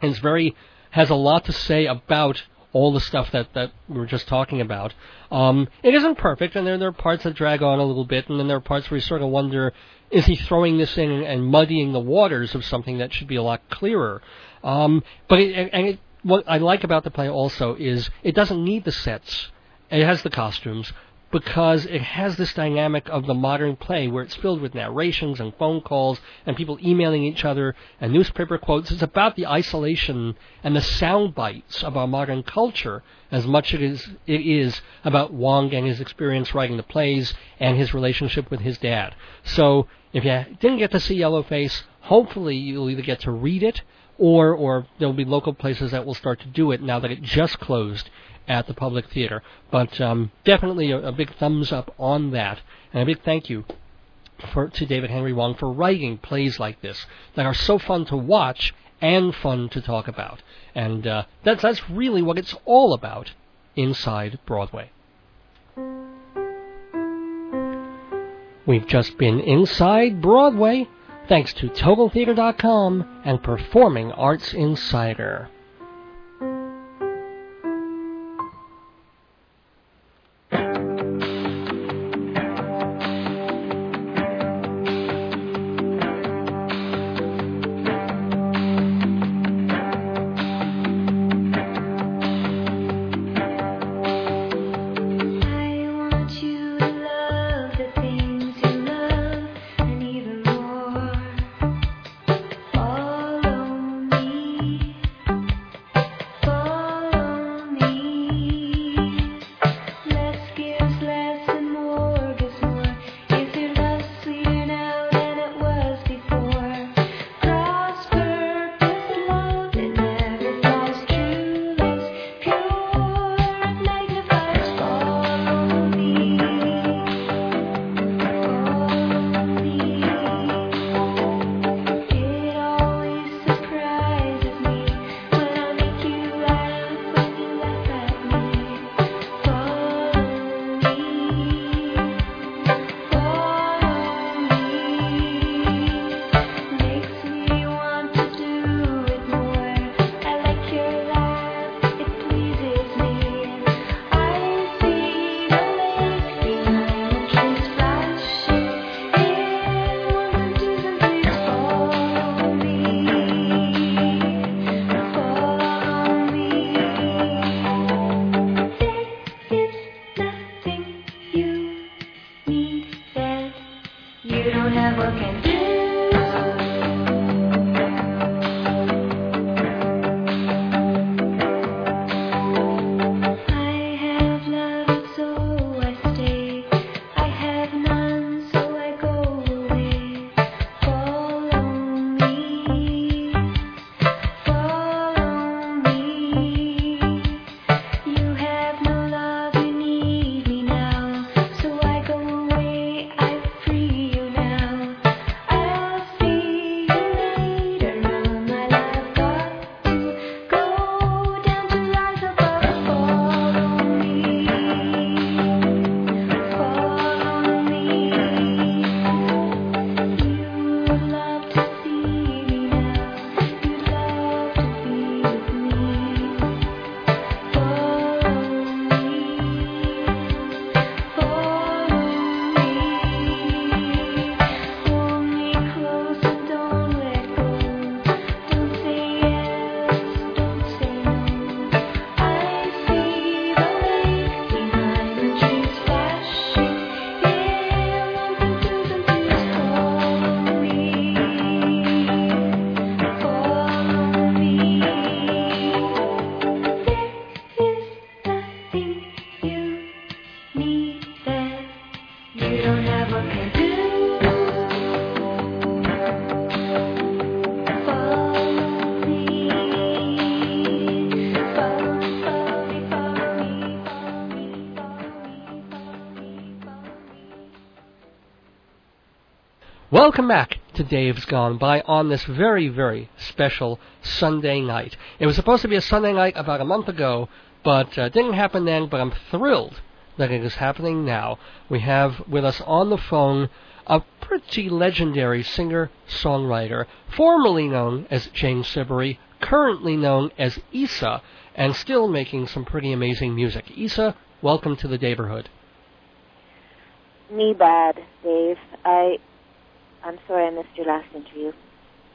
And it's very has a lot to say about all the stuff that that we were just talking about. Um, it isn't perfect, and there there are parts that drag on a little bit, and then there are parts where you sort of wonder, is he throwing this in and muddying the waters of something that should be a lot clearer? Um, but it, and it, what I like about the play also is it doesn't need the sets. It has the costumes because it has this dynamic of the modern play where it's filled with narrations and phone calls and people emailing each other and newspaper quotes. It's about the isolation and the sound bites of our modern culture as much as it is, about Hwang and his experience writing the plays and his relationship with his dad. So if you didn't get to see Yellowface, hopefully you'll either get to read it or or there'll be local places that will start to do it now that it just closed at the public theater. But um, definitely a, a big thumbs up on that, and a big thank you for to David Henry Hwang for writing plays like this that are so fun to watch and fun to talk about. And uh, that's that's really what it's all about inside Broadway. We've just been inside Broadway thanks to TotalTheater.com and Performing Arts Insider. Welcome back to Dave's Gone By on this very, very special Sunday night. It was supposed to be a Sunday night about a month ago, but uh, didn't happen then, but I'm thrilled that it is happening now. We have with us on the phone a pretty legendary singer-songwriter, formerly known as Jane Siberry, currently known as Issa, and still making some pretty amazing music. Issa, welcome to the neighborhood. Me bad, Dave. I I'm sorry I missed your last interview.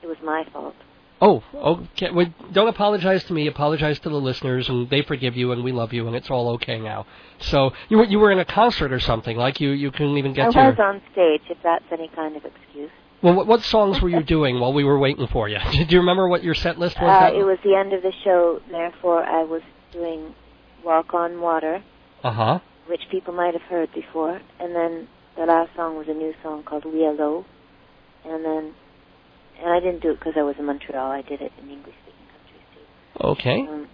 It was my fault. Oh, okay. Well, don't apologize to me. Apologize to the listeners, and they forgive you, and we love you, and it's all okay now. So you were you were in a concert or something, like you you couldn't even get I to. your- was on stage, if that's any kind of excuse. Well, what, what songs were you doing while we were waiting for you? Do you remember what your set list was? Uh, it was the end of the show, therefore I was doing Walk on Water, Uh huh. which people might have heard before, and then the last song was a new song called We Are Low, and then and I didn't do it because I was in Montreal. I did it in English speaking countries too. Okay. um,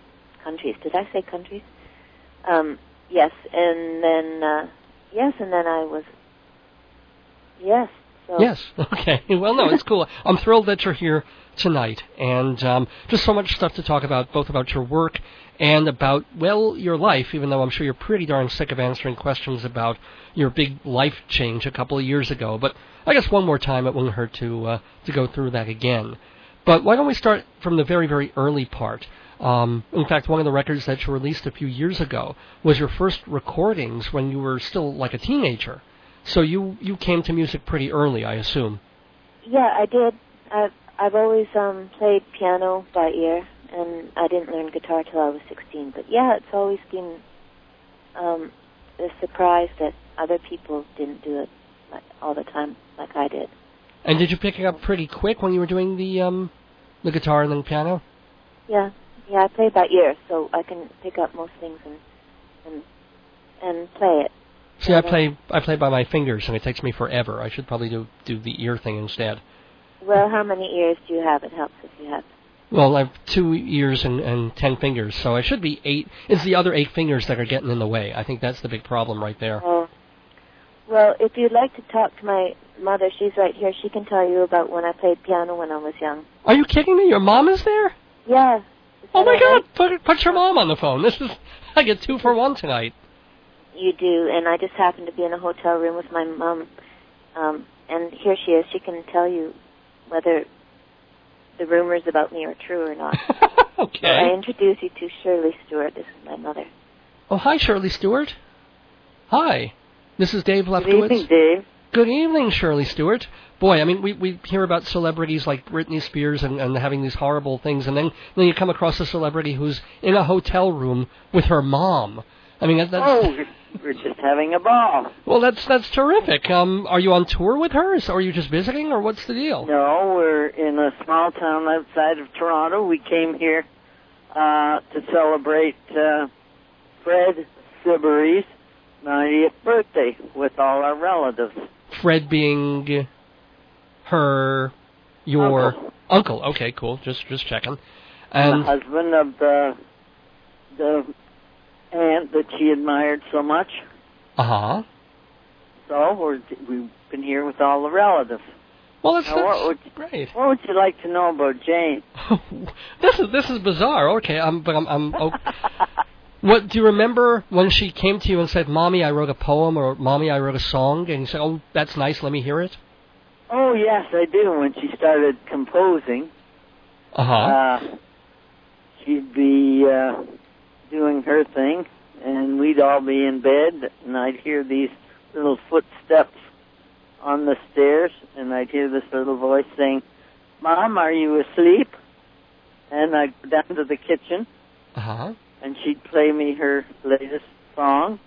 countries. Did I say countries? Um, yes, and then uh, yes, and then I was yes. So Yes. Okay. Well, no, it's cool. I'm thrilled that you're here tonight, and um, just so much stuff to talk about, both about your work and about well your life. Even though I'm sure you're pretty darn sick of answering questions about your big life change a couple of years ago. But I guess one more time it won't hurt to uh, to go through that again. But why don't we start from the very very early part? Um, in fact, one of the records that you released a few years ago was your first recordings when you were still like a teenager. So you you came to music pretty early, I assume. yeah, I did. I've I've always um, played piano by ear, and I didn't learn guitar till I was 16. But yeah, it's always been um, a surprise that other people didn't do it like, all the time like I did. And did you pick it up pretty quick when you were doing the um the guitar and then piano? Yeah, yeah, I play by ear, so I can pick up most things and and and play it. See, I play I play by my fingers and it takes me forever. I should probably do do the ear thing instead. Well, how many ears do you have? It helps if you have. Well, I have two ears and, and ten fingers, so I should be eight. It's the other eight fingers that are getting in the way. I think that's the big problem right there. Oh. Well, if you'd like to talk to my mother, she's right here. She can tell you about when I played piano when I was young. Are you kidding me? Your mom is there? Yeah. Is Oh my God! right? Put put your mom on the phone. This is I get two for one tonight. You do, and I just happened to be in a hotel room with my mom. Um, and here she is. She can tell you whether the rumors about me are true or not. So I introduce you to Shirley Stewart. This is my mother. Oh, hi, Shirley Stewart. Hi. This is Dave Lefkowitz. Dave. Good evening, Shirley Stewart. Boy, I mean, we we hear about celebrities like Britney Spears and, and having these horrible things, and then then you come across a celebrity who's in a hotel room with her mom. I mean, that, that's Oh, we're just having a ball. Well, that's that's terrific. Um, are you on tour with her, or are you just visiting, or what's the deal? No, we're in a small town outside of Toronto. We came here uh, to celebrate uh, Fred Siberry's 90th birthday with all our relatives. Fred being her, your Uncle. uncle. Okay, cool. Just just checking. And And the husband of the the aunt that she admired so much. uh huh. So we're, we've been here with all the relatives. Well, that's, Now, what would- great. What would you like to know about Jane? this is this is bizarre. Okay, I'm but I'm, I'm oh, what do you remember when she came to you and said, "Mommy, I wrote a poem," or "Mommy, I wrote a song," and you said, "Oh, that's nice. Let me hear it." oh yes, I do. When she started composing, Uh-huh. uh, she'd be uh, doing her thing, and we'd all be in bed, and I'd hear these little footsteps on the stairs, and I'd hear this little voice saying, "Mom, are you asleep?" And I'd go down to the kitchen, Uh huh. and she'd play me her latest song,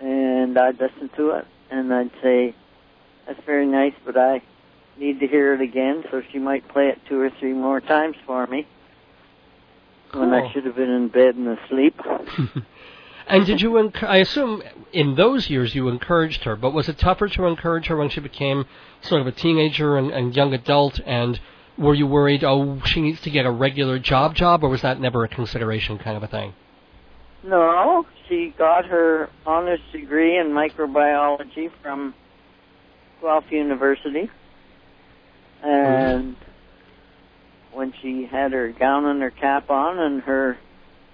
and I'd listen to it, and I'd say, "That's very nice, but I need to hear it again." So she might play it two or three more times for me when I oh. should have been in bed and asleep. and did you? Enc- I assume in those years you encouraged her, but was it tougher to encourage her when she became sort of a teenager and, and young adult? And were you worried? Oh, she needs to get a regular job, job, or was that never a consideration, kind of a thing? No, she got her honors degree in microbiology from Guelph University. Mm-hmm. And when she had her gown and her cap on and her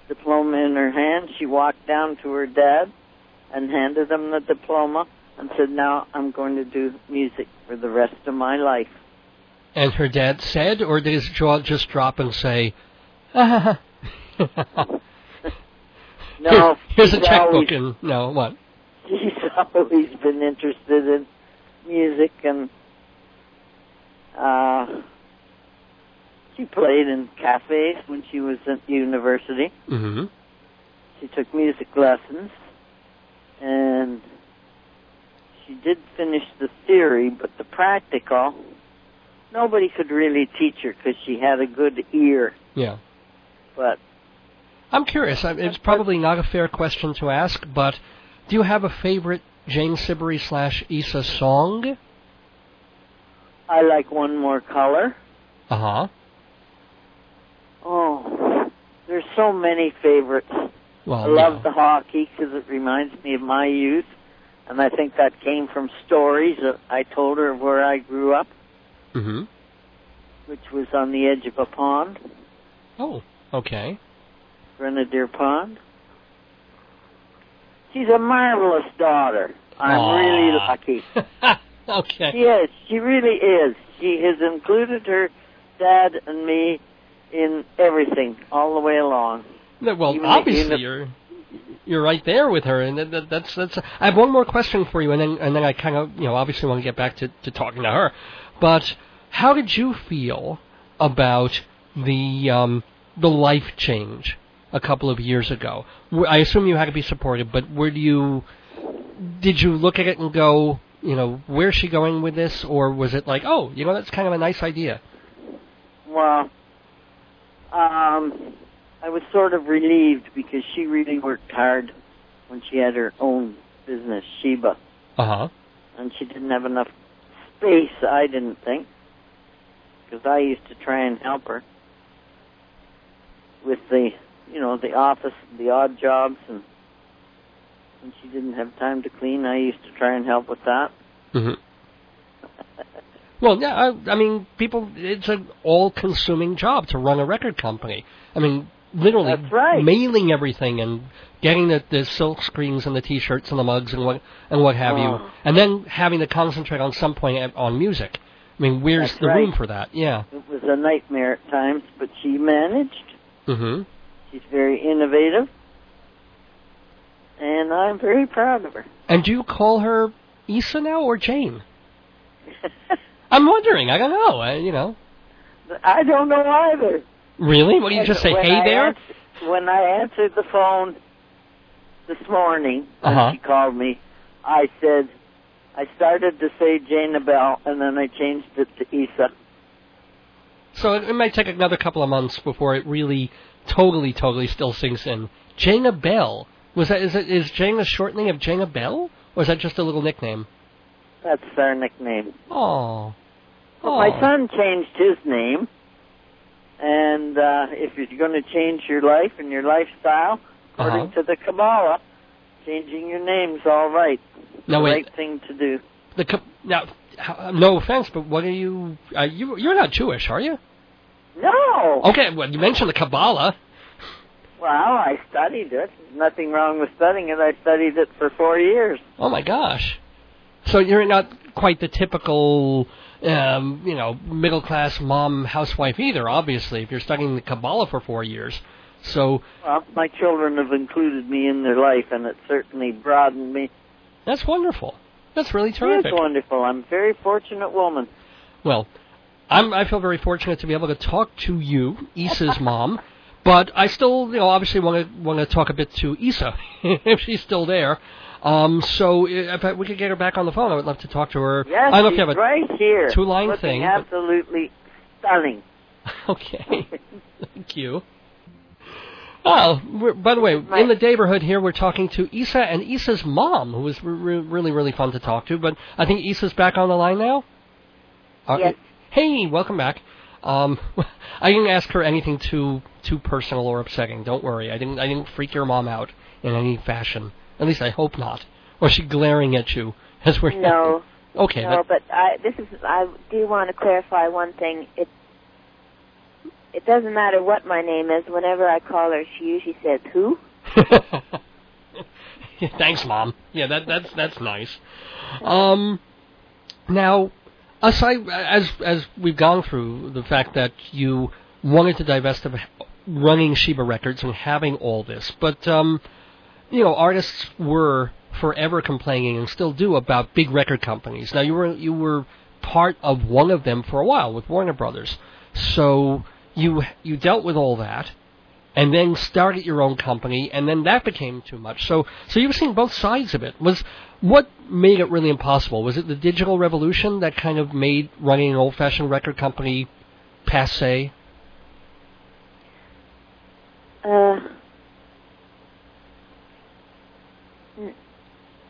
diploma in her hand, she walked down to her dad and handed him the diploma and said, Now I'm going to do music for the rest of my life. And her dad said, or did his jaw just drop and say, ah, No, here's a checkbook always- and no, what? he's always been interested in music and uh she played in cafes when she was at university. hmm She took music lessons and she did finish the theory, but the practical nobody could really teach her because she had a good ear. Yeah. But I'm curious. It's probably not a fair question to ask, but do you have a favorite Jane Siberry slash Issa song? I like one more color. Uh huh. There's so many favorites. Well, I love yeah. the hockey because it reminds me of my youth, and I think that came from stories that I told her of where I grew up, hmm which was on the edge of a pond, Oh, okay. Grenadier Pond. She's a marvelous daughter. I'm Aw. really lucky. okay. She is. She really is. She has included her dad and me in everything all the way along. Well, Even obviously uni- you're you're right there with her, and that, that, that's that's. I have one more question for you, and then and then I kind of you know obviously want to get back to, to talking to her, but how did you feel about the um, the life change a couple of years ago? I assume you had to be supportive, but where do you did you look at it and go, you know, where's she going with this, or was it like, oh, you know, that's kind of a nice idea? Well, um, I was sort of relieved because she really worked hard when she had her own business, Sheba, Uh huh. and she didn't have enough space. I didn't think because I used to try and help her with the, you know, the office, the odd jobs, and when she didn't have time to clean, I used to try and help with that. hmm Well, yeah, I, I mean, people, it's an all-consuming job to run a record company. I mean, literally That's right. mailing everything and getting the, the silk screens and the T-shirts and the mugs and what and what have you, Oh. and then having to concentrate on some point on music. I mean, where's That's the right. room for that? Yeah. It was a nightmare at times, but she managed. Mm-hmm. She's very innovative, and I'm very proud of her. And do you call her Issa now or Jane? I'm wondering. I don't know. I, you know, I don't know either. really? What do you just say? When Hey I there. ans- when I answered the phone, this morning Uh-huh. she called me, I said I started to say Jana Bell and then I changed it to Issa. So it, it might take another couple of months before it really totally, totally still sinks in. Jana Bell. Was that is it is Jane a shortening of Jana Bell? Or is that just a little nickname? That's their nickname. Oh. Well, my son changed his name, and uh, if you're going to change your life and your lifestyle, according Uh-huh. to the Kabbalah, changing your name's all right. Now the wait. right thing to do. The now, no offense, but what are you? Uh, you you're not Jewish, are you? No. Okay, well you mentioned the Kabbalah. Well, I studied it. Nothing wrong with studying it. I studied it for four years. Oh my gosh. So you're not quite the typical, um, you know, middle class mom housewife either. Obviously, if you're studying the Kabbalah for four years. So Well, my children have included me in their life, and it certainly broadened me. that's wonderful. That's really It terrific. is wonderful. I'm a very fortunate woman. Well, I'm, I feel very fortunate to be able to talk to you, Issa's mom, but I still, you know, obviously want to want to talk a bit to Issa if she's still there. Um, so if I, we could get her back on the phone, I would love to talk to her. Yes, I don't she's you have a right here. two-line looking thing, but- Absolutely stunning. Okay. Thank you. Oh, we're, by the way, in the neighborhood here, we're talking to Issa and Issa's mom, who was re- really, really fun to talk to. But I think Issa's back on the line now. Uh, Yes. Hey, welcome back. Um, I didn't ask her anything too too personal or upsetting. Don't worry. I didn't I didn't freak your mom out in any fashion. At least I hope not. Or is she glaring at you as we're No, Okay. no, that- but I, this is. I do want to clarify one thing. It it doesn't matter what my name is. Whenever I call her, she usually says who. Thanks, mom. Yeah, that that's that's nice. Um, now, aside as as we've gone through the fact that you wanted to divest of running Sheba Records and having all this, but um, you know, artists were forever complaining and still do about big record companies. Now, you were you were part of one of them for a while with Warner Brothers, so you you dealt with all that and then started your own company, and then that became too much. So, so you've seen both sides of it. Was what made it really impossible? Was it the digital revolution that kind of made running an old-fashioned record company passe? Uh,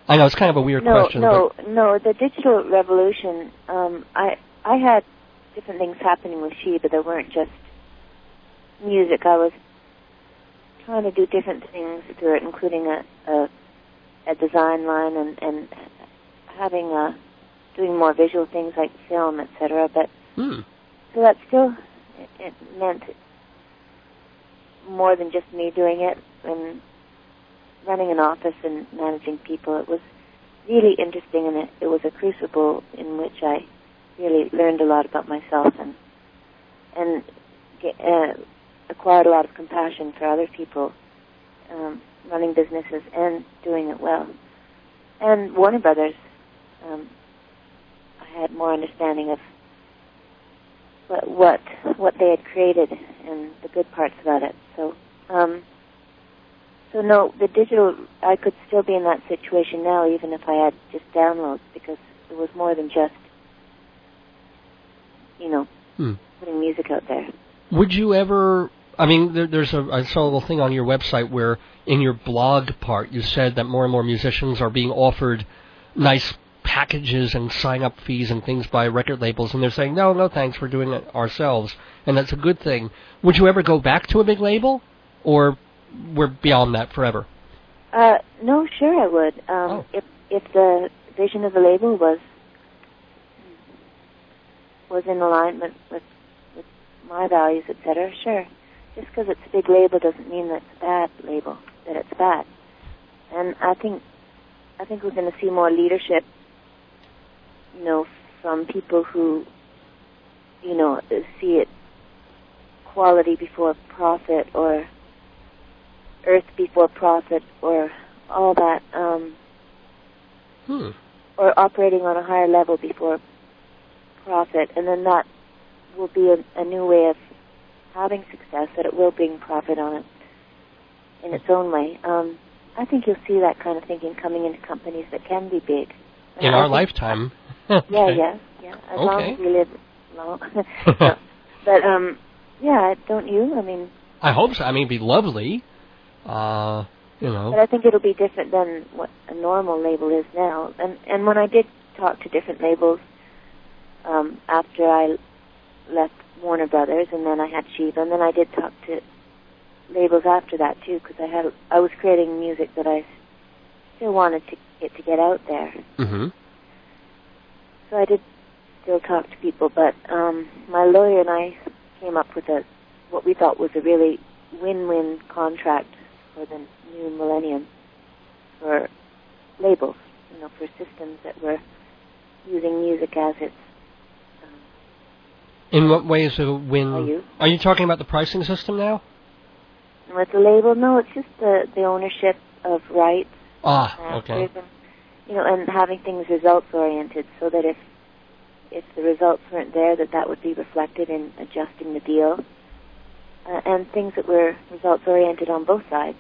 I know it's kind of a weird no, question. no, no. The digital revolution. Um, I I had different things happening with Sheba that weren't just music. I was trying to do different things through it, including a a, a design line and and having a doing more visual things like film, etc. But but, hmm. so that still it, it meant more than just me doing it and running an office and managing people. It was really interesting, and it, it was a crucible in which I really learned a lot about myself and and uh, acquired a lot of compassion for other people um, running businesses and doing it well. And Warner Brothers, um, I had more understanding of what what what they had created and the good parts about it. So, um, so no, the digital I could still be in that situation now, even if I had just downloads, because it was more than just you know Hmm. putting music out there. Would you ever? I mean, there, there's a I saw a little thing on your website where in your blog part you said that more and more musicians are being offered nice packages and sign up fees and things by record labels, and they're saying no, no, thanks, we're doing it ourselves, and that's a good thing. Would you ever go back to a big label, or we're beyond that forever? Uh, no, sure I would. Um, Oh. If if the vision of the label was was in alignment with with my values, etc. Sure. Just because it's a big label doesn't mean that it's a bad label. That it's bad. And I think I think we're going to see more leadership. You know, from people who you know see it quality before profit or earth before profit or all that, um, Hmm. or operating on a higher level before profit, and then that will be a, a new way of having success. That it will bring profit on it in its own way. Um, I think you'll see that kind of thinking coming into companies that can be big. In I our lifetime. Yeah, Okay. yeah, yeah. As long as we live long. But um, yeah, don't you? I mean, I hope so. I mean, it'd be lovely. Uh, you know. but I think it'll be different than what a normal label is now. And and when I did talk to different labels um, after I left Warner Brothers, and then I had Sheba, and then I did talk to labels after that too, because I had I was creating music that I still wanted to get to get out there. hmm So I did still talk to people, but um, my lawyer and I came up with a what we thought was a really win-win contract for the new millennium for labels, you know, for systems that were using music as its um, In what way is it a? Are you? Are you talking about the pricing system now? with the label. No, it's just the the ownership of rights, Ah, okay. and you know, and having things results oriented, so that if if the results weren't there, that that would be reflected in adjusting the deal, uh, and things that were results oriented on both sides.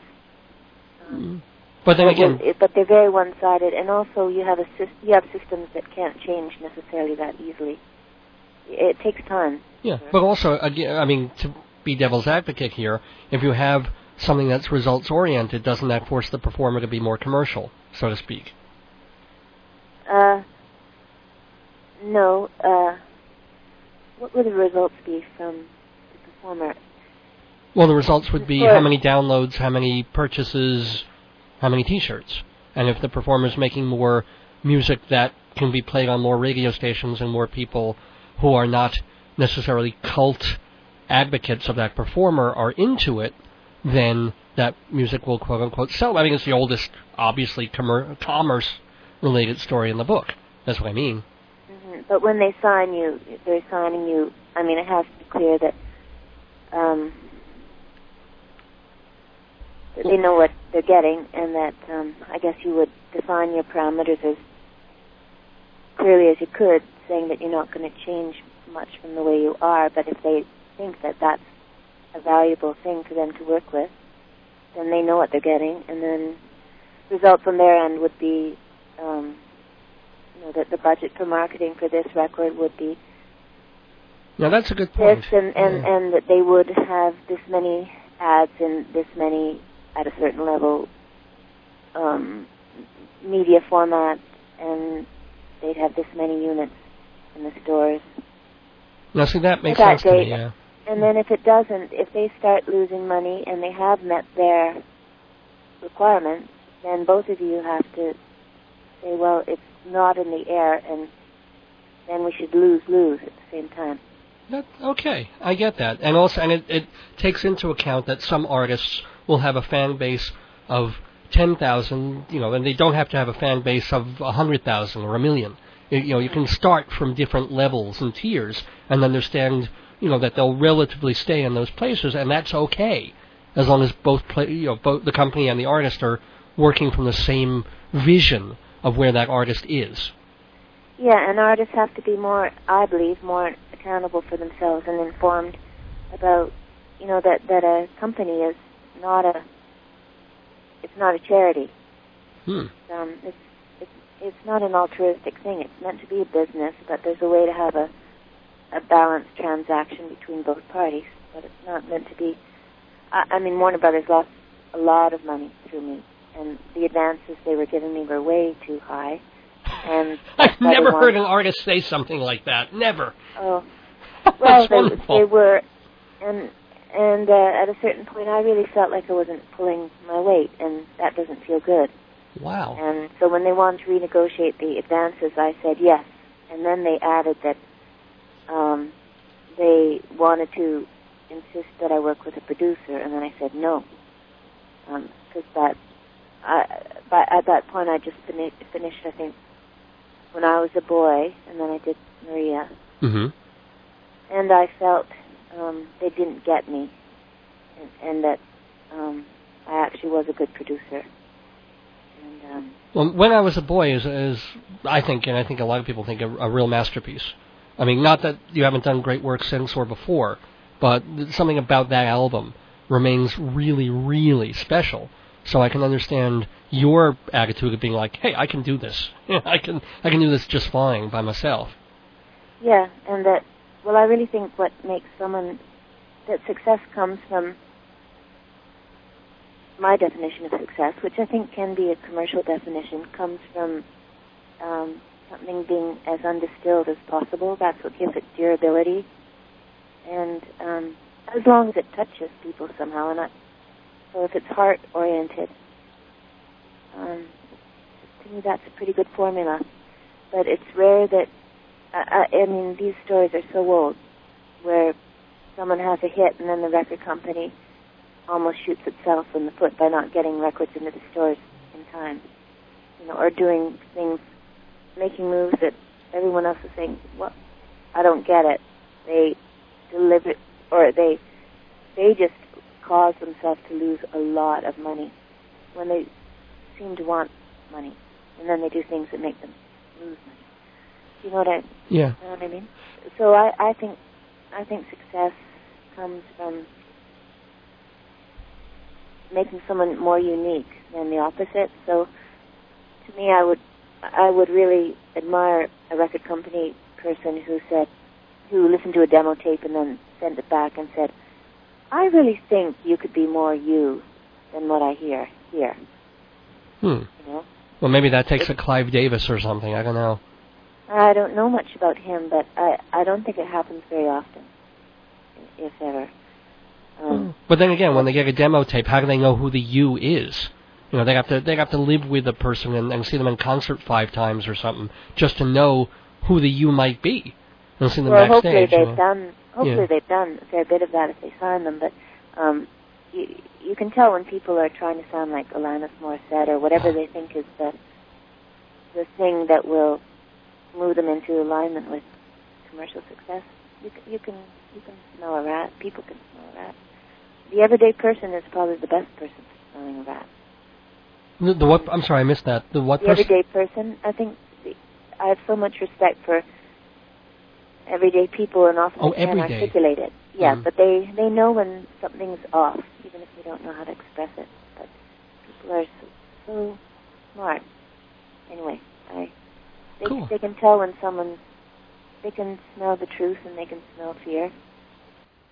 But then again, it- but they're very one-sided, and also you have a you have systems that can't change necessarily that easily. It takes time. yeah. But also, again, I mean, to be devil's advocate here, if you have something that's results oriented, doesn't that force the performer to be more commercial, so to speak? Uh, no. Uh, what would the results be from the performer? Well, the results would be how many downloads, how many purchases, how many T-shirts, and if the performer is making more music that can be played on more radio stations and more people who are not necessarily cult advocates of that performer are into it, then that music will quote unquote sell. I mean, it's the oldest, obviously, commer- commerce-related story in the book. That's what I mean. hmm But when they sign you, they're signing you. I mean, it has to be clear that um, that they know what they're getting, and that um, I guess you would define your parameters as clearly as you could, saying that you're not going to change much from the way you are. But if they think that that's a valuable thing for them to work with, then they know what they're getting, and then results on their end would be. Um, you know, that the budget for marketing for this record would be Yeah, that's a good this, point. and and, Yeah. and that they would have this many ads and this many at a certain level um, media format, and they'd have this many units in the stores. Now see that makes that sense to me. Yeah. And then if it doesn't, if they start losing money and they have met their requirements, then both of you have to say, well, it's not in the air, and then we should lose lose at the same time. That, okay, I get that, and also, and it, it takes into account that some artists will have a fan base of ten thousand, you know, and they don't have to have a fan base of a hundred thousand or a million. You, you know, you can start from different levels and tiers, and understand, you know, that they'll relatively stay in those places, and that's okay, as long as both play, you know, both the company and the artist are working from the same vision of where that artist is. Yeah, and artists have to be more, I believe, more accountable for themselves and informed about, you know, that that a company is not a, it's not a charity. Hmm. um, it's, it's it's not an altruistic thing. It's meant to be a business, but there's a way to have a a balanced transaction between both parties. But it's not meant to be. I, I mean, Warner Brothers lost a lot of money through me, and the advances they were giving me were way too high. And I've that's why they never heard an artist say something like that. Never. Oh, well, they, they were, and and uh, at a certain point, I really felt like I wasn't pulling my weight, and that doesn't feel good. Wow. And so when they wanted to renegotiate the advances, I said yes. And then they added that um, they wanted to insist that I work with a producer, and then I said no, because that. I, but at that point, I just fini- finished. I think when I was a boy, and then I did Maria, hmm and I felt um, they didn't get me, and, and that um, I actually was a good producer. And um, Well, when I was a boy, is is I think, and I think a lot of people think a, a real masterpiece. I mean, not that you haven't done great work since or before, but something about that album remains really, really special. So I can understand your attitude of being like, "Hey, I can do this. I can I can do this just fine by myself." Yeah, and that, well, I really think what makes someone, that success comes from my definition of success, which I think can be a commercial definition, comes from um, something being as undistilled as possible. That's what gives it durability. And um, as long as it touches people somehow, and I, so if it's heart oriented, um, to me that's a pretty good formula. But it's rare that I, I mean, these stories are so old, where someone has a hit and then the record company almost shoots itself in the foot by not getting records into the stores in time, you know, or doing things, making moves that everyone else is saying, "Well, I don't get it." They deliver, or they they just cause themselves to lose a lot of money when they seem to want money, and then they do things that make them lose money. You know what I Yeah. know what I mean? So I, I think I think success comes from making someone more unique than the opposite. So to me I would I would really admire a record company person who said who listened to a demo tape and then sent it back and said, I really think you could be more you than what I hear here. Hmm. You know? Well, maybe that takes a Clive Davis or something. I don't know. I don't know much about him, but I I don't think it happens very often, if ever. Um, But then again, when they get a demo tape, how do they know who the you is? You know, they have to they have to live with the person and, and see them in concert five times or something just to know who the you might be. And see them well, hopefully backstage. you they've know. done. Hopefully Yeah. they've done a fair bit of that if they sign them. But um, you you can tell when people are trying to sound like Alanis Morissette or whatever they think is the the thing that will move them into alignment with commercial success. You can you can you can smell a rat. People can smell a rat. The everyday person is probably the best person for smelling a rat. The, the what? I'm sorry, I missed that. The what the person? everyday person. I think the, I have so much respect for everyday people, and often Oh, they can't articulate it. Yeah, Mm. but they they know when something's off, even if they don't know how to express it. But people are so, so smart. Anyway, I they Cool. they can tell when someone they can smell the truth and they can smell fear.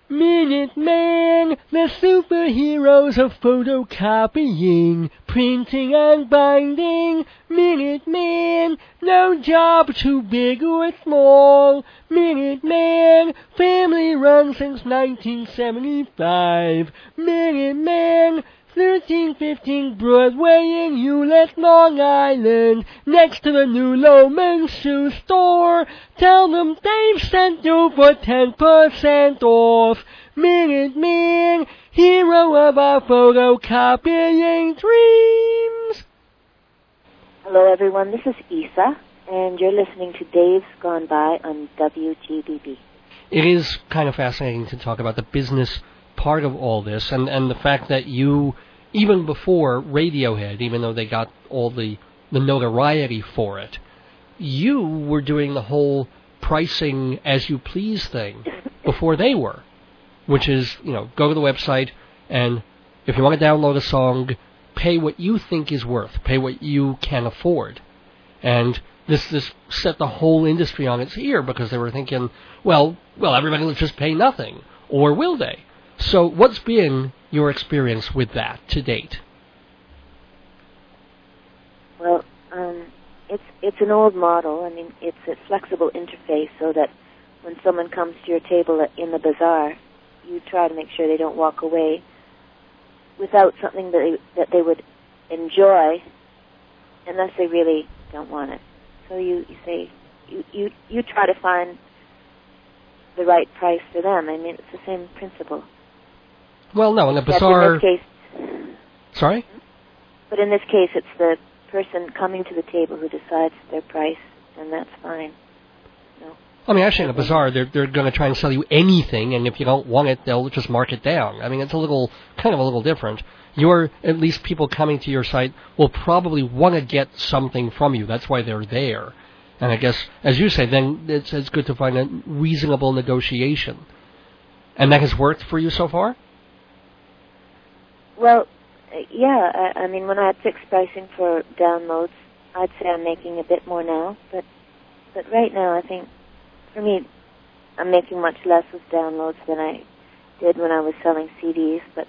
Minute Man, the superheroes of photocopying, printing and binding. Minute Man, no job too big or small. Minute Man, family run since 1975. Minute Man, 1315 Broadway in Hewlett, Long Island, next to the new Loman shoe store. Tell them they've sent you for 10% off. Minute Man, hero of our photocopying dreams. Hello, everyone. This is Issa, and you're listening to Dave's Gone By on WGBB. It is kind of fascinating to talk about the business part of all this and, and the fact that you, even before Radiohead, even though they got all the, the notoriety for it, you were doing the whole pricing as you please thing before they were. Which is, you know, go to the website and if you want to download a song, pay what you think is worth, pay what you can afford. And this this set the whole industry on its ear because they were thinking, well, well, everybody will just pay nothing, or will they? So, what's been your experience with that to date? Well, um, it's it's an old model. I mean, it's a flexible interface so that when someone comes to your table in the bazaar, you try to make sure they don't walk away without something that they, that they would enjoy, unless they really don't want it. So you, you say you, you you try to find the right price for them. I mean, it's the same principle. Well, no, in the bazaar. in case, Sorry. but in this case, it's the person coming to the table who decides their price, and that's fine. I mean, actually, in a bazaar, they're they're going to try and sell you anything, and if you don't want it, they'll just mark it down. I mean, it's a little kind of a little different. Your at least people coming to your site will probably want to get something from you. That's why they're there. And I guess, as you say, then it's it's good to find a reasonable negotiation. And that has worked for you so far. Well, yeah, I, I mean, when I had fixed pricing for downloads, I'd say I'm making a bit more now. But but right now, I think for me, I'm making much less with downloads than I did when I was selling CDs. But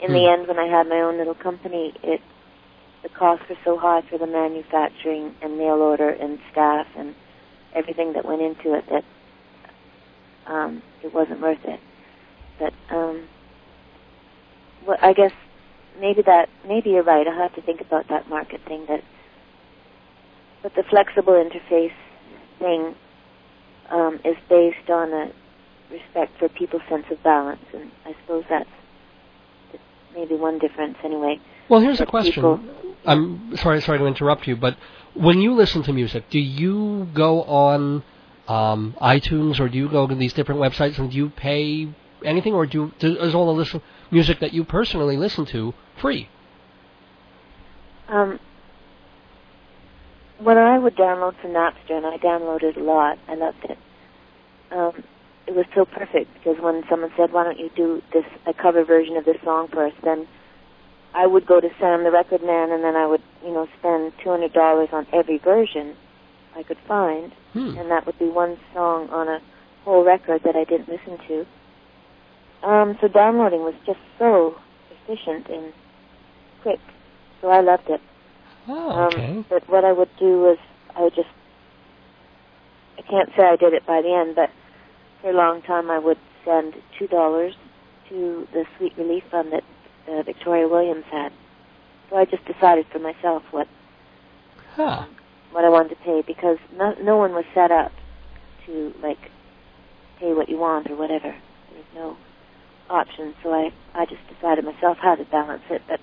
in the Hmm. end, when I had my own little company, it the costs were so high for the manufacturing and mail order and staff and everything that went into it that um, it wasn't worth it. But um, well, I guess maybe that maybe you're right. I'll have to think about that market thing. That, but the flexible interface thing um, is based on a respect for people's sense of balance, and I suppose that's maybe one difference anyway. Well, here's a question. people- I'm sorry, sorry to interrupt you, but when you listen to music, do you go on um, iTunes or do you go to these different websites and do you pay anything, or do, you, do is all the listen music that you personally listen to free? Um, when I would download from Napster, and I downloaded a lot, I loved it. Um, it was so perfect because when someone said, "Why don't you do this a cover version of this song for us?" then I would go to Sam the Record Man, and then I would, you know, spend two hundred dollars on every version I could find, Hmm. and that would be one song on a whole record that I didn't listen to. Um, so downloading was just so efficient and quick, so I loved it. Oh, Um, but what I would do was I would just I can't say I did it by the end, but for a long time I would send two dollars to the Sweet Relief Fund that uh, Victoria Williams had. So I just decided for myself what Huh. what I wanted to pay because no no one was set up to like pay what you want or whatever. There was no option, so I I just decided myself how to balance it. But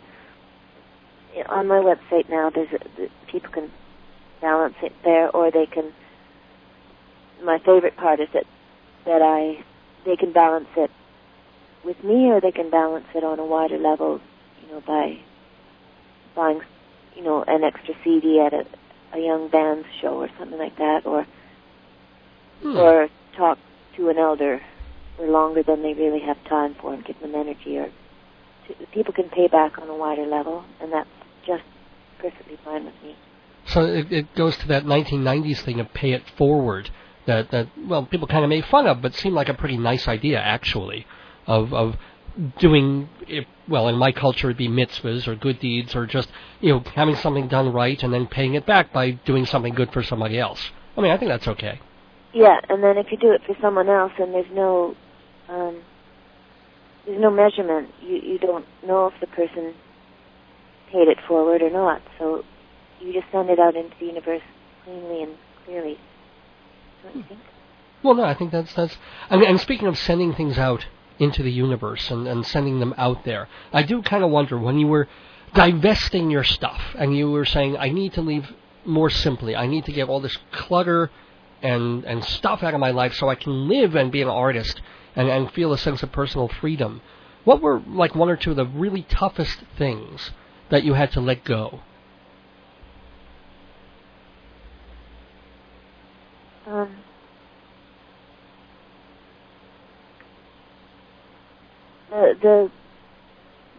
on my website now, there's a, the, people can balance it there, or they can. My favorite part is that that I they can balance it with me, or they can balance it on a wider level, you know, by buying, you know, an extra CD at a a young band's show or something like that, or Hmm. or talk to an elder for longer than they really have time for and give them energy. Or to, people can pay back on a wider level, and that's just perfectly fine with me. So it, it goes to that 1990s thing of pay it forward. That that well, people kind of made fun of, but seemed like a pretty nice idea actually, of of doing it, well in my culture it'd be mitzvahs or good deeds or just you know having something done right and then paying it back by doing something good for somebody else. I mean I think that's okay. Yeah, and then if you do it for someone else, and there's no um, there's no measurement, you you don't know if the person paid it forward or not. So you just send it out into the universe cleanly and clearly. Don't you think? Well, no, I think that's that's. And, and speaking of sending things out into the universe and, and sending them out there, I do kind of wonder when you were divesting your stuff and you were saying, I need to leave more simply. I need to get all this clutter and and stuff out of my life so I can live and be an artist and, and feel a sense of personal freedom. What were like one or two of the really toughest things that you had to let go? Um, the the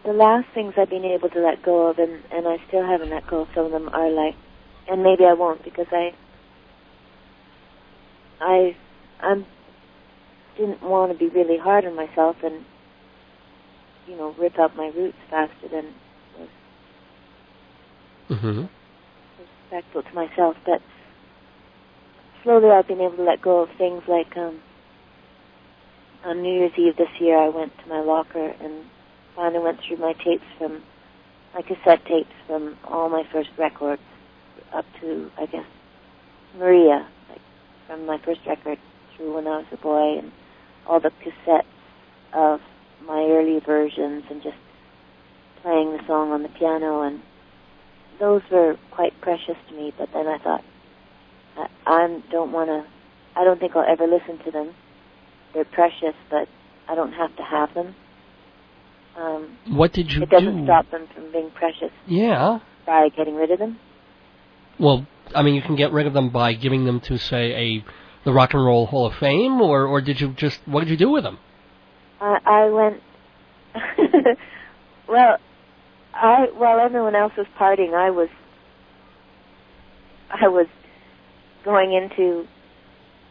the last things I've been able to let go of, and and I still haven't let go of some of them, are like, and maybe I won't because I I I'm didn't want to be really hard on myself and you know rip out my roots faster than was Mm-hmm. respectful to myself, but slowly I've been able to let go of things like um, on New Year's Eve this year I went to my locker and finally went through my tapes from my cassette tapes from all my first records up to I guess Maria, like from my first record through when I was a boy and all the cassettes of my early versions and just playing the song on the piano and those were quite precious to me. But then I thought, I, I don't want to. I don't think I'll ever listen to them. They're precious, but I don't have to have them. Um, What did you it doesn't do? stop them from being precious Yeah. by getting rid of them. Well, I mean, you can get rid of them by giving them to, say, a the Rock and Roll Hall of Fame, or or did you just what did you do with them? I, I went. well, I while everyone else was partying, I was I was going into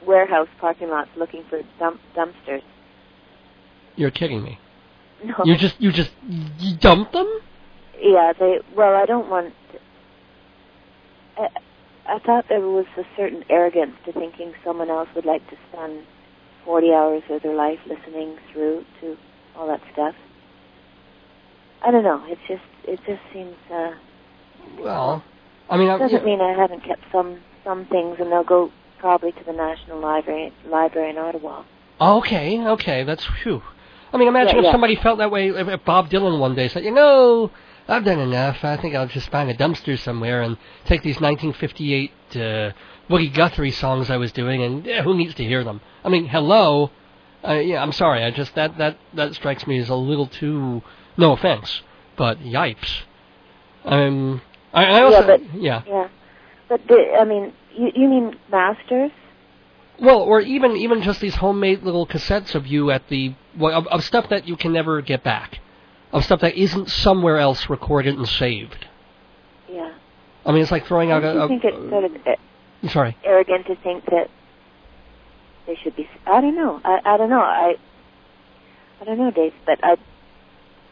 warehouse parking lots looking for dump, dumpsters. You're kidding me. No. You just you just you dump them? Yeah, they. Well, I don't want. I, I thought there was a certain arrogance to thinking someone else would like to spend forty hours of their life listening through to all that stuff. I don't know. It just it just seems. uh Well, I mean, I, Doesn't mean I haven't kept some some things, and they'll go probably to the National Library Library in Ottawa. Okay, okay, that's phew. I mean, imagine Yeah, if yeah. somebody felt that way. If Bob Dylan one day said, "You know, I've done enough. I think I'll just find a dumpster somewhere and take these 1958 uh, Woody Guthrie songs I was doing, and eh, who needs to hear them?" I mean, hello. Uh, yeah, I'm sorry. I just that that that strikes me as a little too. No offense, but yipes. Um, I, I also Yeah, but- yeah. Yeah, but the, I mean, you you mean masters? Well, or even even just these homemade little cassettes of you at the well, of, of stuff that you can never get back, of stuff that isn't somewhere else recorded and saved. Yeah. I mean, it's like throwing out Don't a. you a think it's sort of uh, sorry. arrogant to think that they should be? I don't know. I I don't know. I I don't know, Dave. But I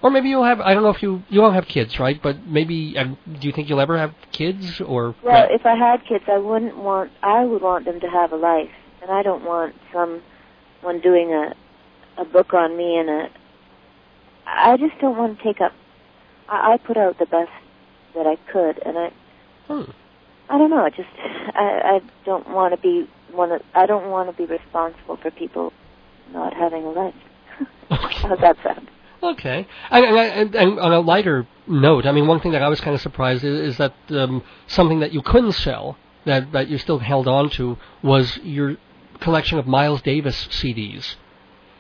Or maybe you'll have. I don't know if you you won't have kids, right? But maybe. Um, do you think you'll ever have kids or? well, if I had kids, I wouldn't want. I would want them to have a life, and I don't want someone doing a a book on me and a. I just don't want to take up. I, I put out the best that I could, and I Hmm. I don't know. I just I, I don't want to be one of. I don't want to be responsible for people not having a life. How's that sound? Okay. And, and, and, and on a lighter note, I mean, one thing that I was kind of surprised is, is that um, something that you couldn't sell, that, that you still held on to, was your collection of Miles Davis CDs.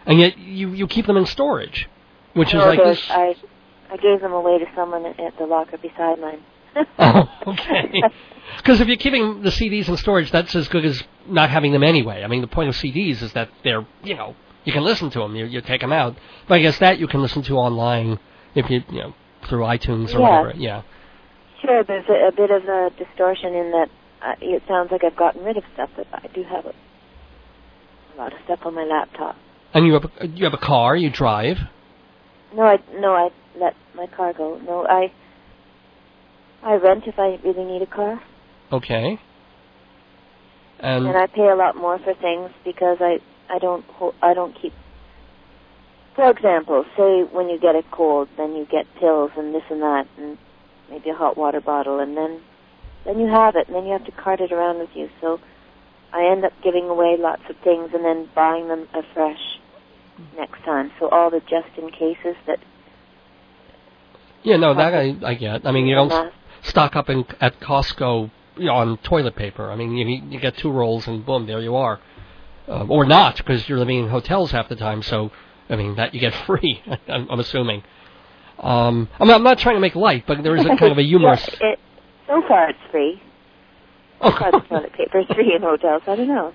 And yet you, you keep them in storage, which is like this. I I gave them away to someone at at the locker beside mine. Oh, okay. Because if you're keeping the CDs in storage, that's as good as not having them anyway. I mean, the point of CDs is that they're, you know, you can listen to them. You, you take them out. But I guess that you can listen to online if you, you know, through iTunes or Yeah. whatever. Yeah. Sure, there's a, a bit of a distortion in that. Uh, it sounds like I've gotten rid of stuff, but I do have a, a lot of stuff on my laptop. And you have a, you have a car. You drive. No, I no, I let my car go. No, I I rent if I really need a car, Okay. And, and I pay a lot more for things because I I don't I don't keep. For example, say when you get a cold, then you get pills and this and that, and maybe a hot water bottle, and then then you have it, and then you have to cart it around with you. So I end up giving away lots of things and then buying them afresh next time. So all the just in cases that yeah, no, that I, I get. I mean, you don't Enough. stock up in, at Costco you know, on toilet paper. I mean, you you get two rolls and boom, there you are. Uh, or not, because you're living in hotels half the time. So, I mean, that you get free. I'm, I'm assuming. Um, I'm, not, I'm not trying to make light, but there is a kind of a humorous. Yeah, it, so far it's free. Oh, So toilet paper is free in hotels. I don't know.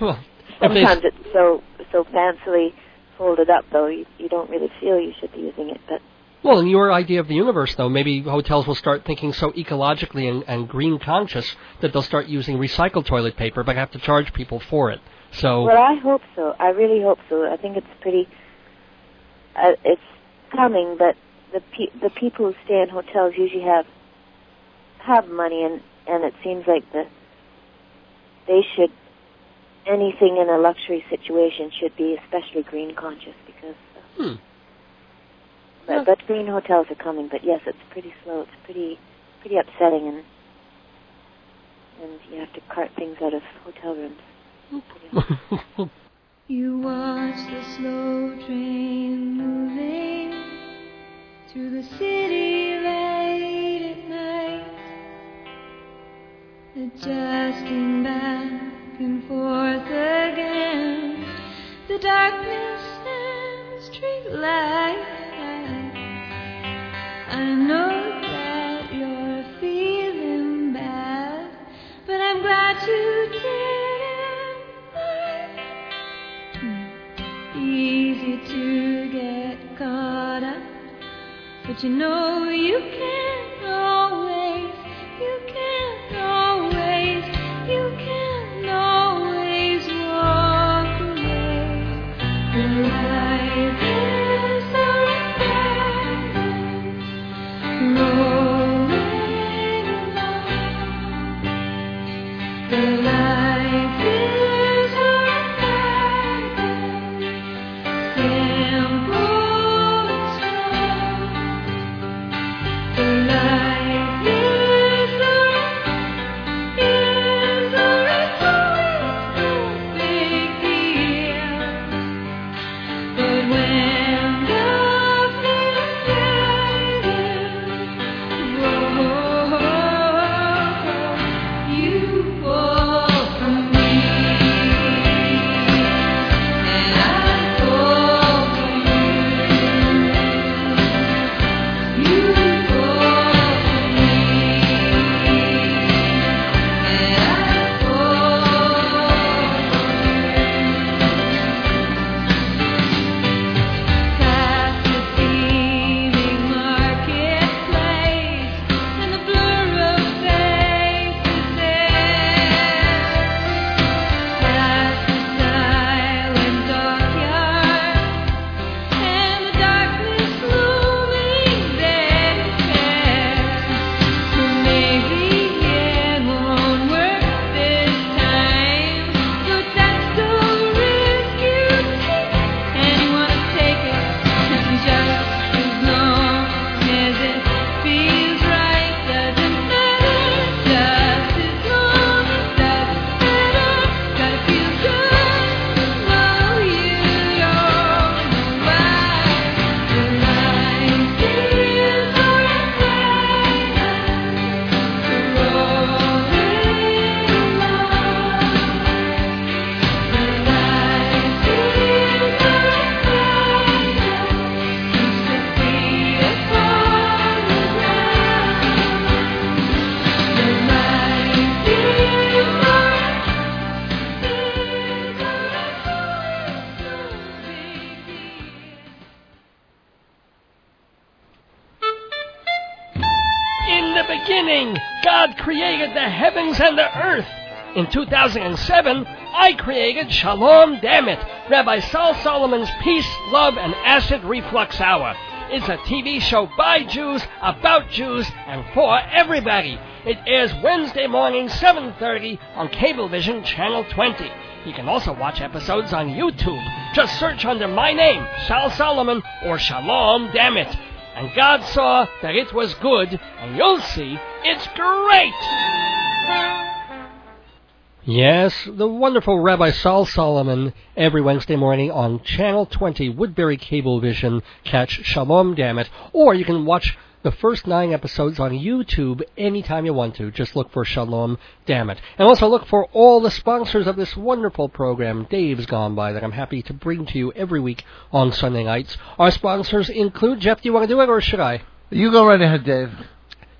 well, they, Sometimes it's so so fancily folded up, though you, you don't really feel you should be using it. But well, in your idea of the universe, though, maybe hotels will start thinking so ecologically and, and green conscious that they'll start using recycled toilet paper, but have to charge people for it. So, well, I hope so. I really hope so. I think it's pretty. Uh, it's coming, but the pe- the people who stay in hotels usually have have money, and and it seems like the they should anything in a luxury situation should be especially green conscious because. Uh, Hmm. But, but green hotels are coming. But yes, it's pretty slow. It's pretty pretty upsetting, and and you have to cart things out of hotel rooms. You watch the slow train moving through the city late at night, adjusting back and forth against the darkness and street lights. I know that you're feeling bad, but I'm glad you didn't. Easy to get caught up But you know you can't The 2007, I created Shalom Dammit, Rabbi Saul Solomon's Peace, Love, and Acid Reflux Hour. It's a TV show by Jews, about Jews, and for everybody. It airs Wednesday morning, 7.30 on Cablevision Channel 20. You can also watch episodes on YouTube. Just search under my name, Sal Solomon, or Shalom Dammit. And God saw that it was good, and you'll see it's great! Yes, the wonderful Rabbi Saul Solomon every Wednesday morning on Channel 20 Woodbury Cablevision. Catch Shalom Dammit. Or you can watch the first nine episodes on YouTube anytime you want to. Just look for Shalom Dammit. And also look for all the sponsors of this wonderful program, Dave's Gone By, that I'm happy to bring to you every week on Sunday nights. Our sponsors include, Jeff, do you want to do it or should I? You go right ahead, Dave.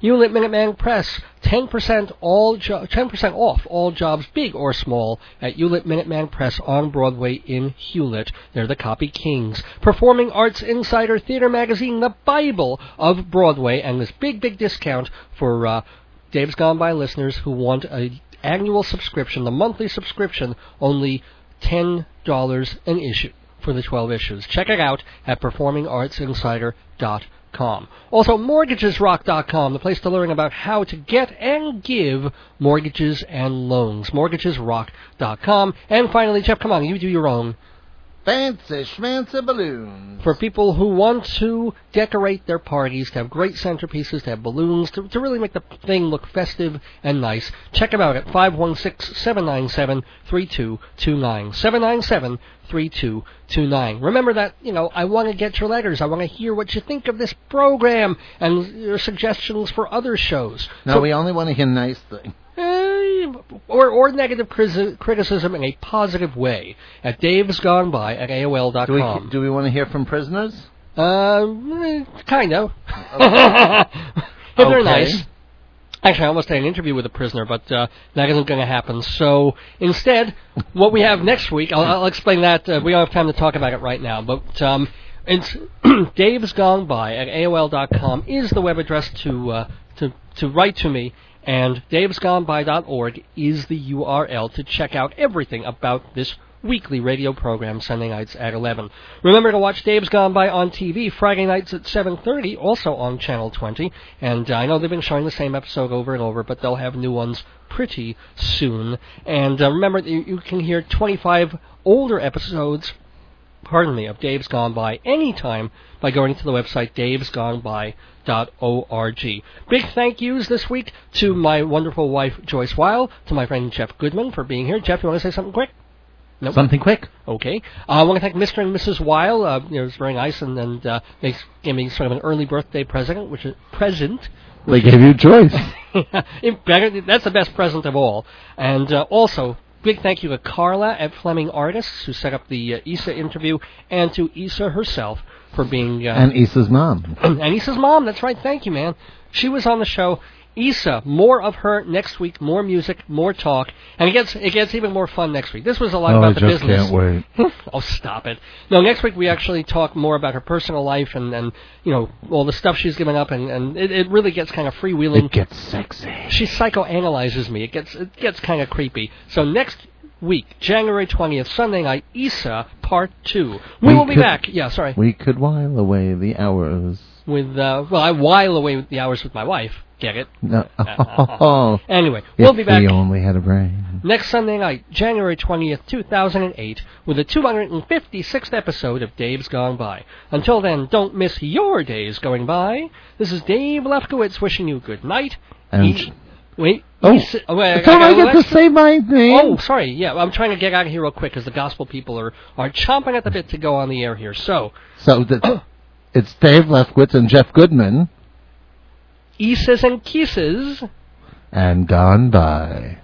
Hewlett Minuteman Press, 10% all jo- 10% off all jobs, big or small, at Hewlett Minuteman Press on Broadway in Hewlett. They're the copy kings. Performing Arts Insider Theater Magazine, the Bible of Broadway, and this big, big discount for uh, Dave's Gone By listeners who want a annual subscription, the monthly subscription, only ten dollars an issue for the 12 issues. Check it out at performingartsinsider.com. Also, mortgagesrock.com, the place to learn about how to get and give mortgages and loans. Mortgagesrock.com. And finally, Jeff, come on, you do your own. Fancy schmancy balloons. For people who want to decorate their parties, to have great centerpieces, to have balloons, to, to really make the thing look festive and nice, check them out at 516-797-3229. 797-3229. Remember that, you know, I want to get your letters. I want to hear what you think of this program and your suggestions for other shows. No, So- we only want to hear nice things. Eh, or, or negative criticism in a positive way at davesgoneby at AOL.com. Do we do we want to hear from prisoners? Uh, eh, kind of. if they're nice. Actually, I almost had an interview with a prisoner, but uh, that isn't going to happen. So instead, what we have next week, I'll, I'll explain that. Uh, we don't have time to talk about it right now, but um, It's Dave's Gone By at AOL.com is the web address to uh, to to write to me, and davesgoneby.org is the URL to check out everything about this weekly radio program Sunday nights at 11. Remember to watch Dave's Gone By on TV Friday nights at 7:30, also on Channel 20. And I know they've been showing the same episode over and over, but they'll have new ones pretty soon. And uh, remember, that you can hear 25 older episodes pardon me, of Dave's Gone By anytime by going to the website davesgoneby.org. Big thank yous this week to my wonderful wife Joyce Weil, to my friend Jeff Goodman for being here. Jeff, you want to say something quick? Nope. Something quick. Okay. Uh, I want to thank Mr. and Mrs. Weil. Uh, you know, it was very nice, and, and uh, they gave me sort of an early birthday present, which is present. They gave you a choice. That's the best present of all. And uh, also, big thank you to Carla at Fleming Artists, who set up the uh, Issa interview, and to Issa herself for being. Uh, and Issa's mom. and Issa's mom, that's right, thank you, man. She was on the show. Issa, more of her next week, more music, more talk, and it gets it gets even more fun next week. This was a lot oh, I about the just business. can't wait. oh, stop it. No, next week we actually talk more about her personal life and, and you know, all the stuff she's given up, and, and it, it really gets kind of freewheeling. It gets sexy. She psychoanalyzes me. It gets it gets kind of creepy. So next week, January 20th, Sunday night, Issa, part two. We, We will be could- back. Yeah, sorry. We could while away the hours. With, uh, well, I while away the hours with my wife. Get it? No. Uh, uh, uh, oh, Anyway, we'll if be back we only had a brain. next Sunday night, January 20th, 2008, with the 256th episode of Dave's Gone By. Until then, don't miss your days going by. This is Dave Lefkowitz wishing you good night. And E- wait. Oh, E- oh, wait, Don't I get to say my name? Oh, sorry. Yeah, I'm trying to get out of here real quick because the gospel people are, are chomping at the bit to go on the air here. So, So the, it's Dave Lefkowitz and Jeff Goodman Isses and kisses. and Gone By.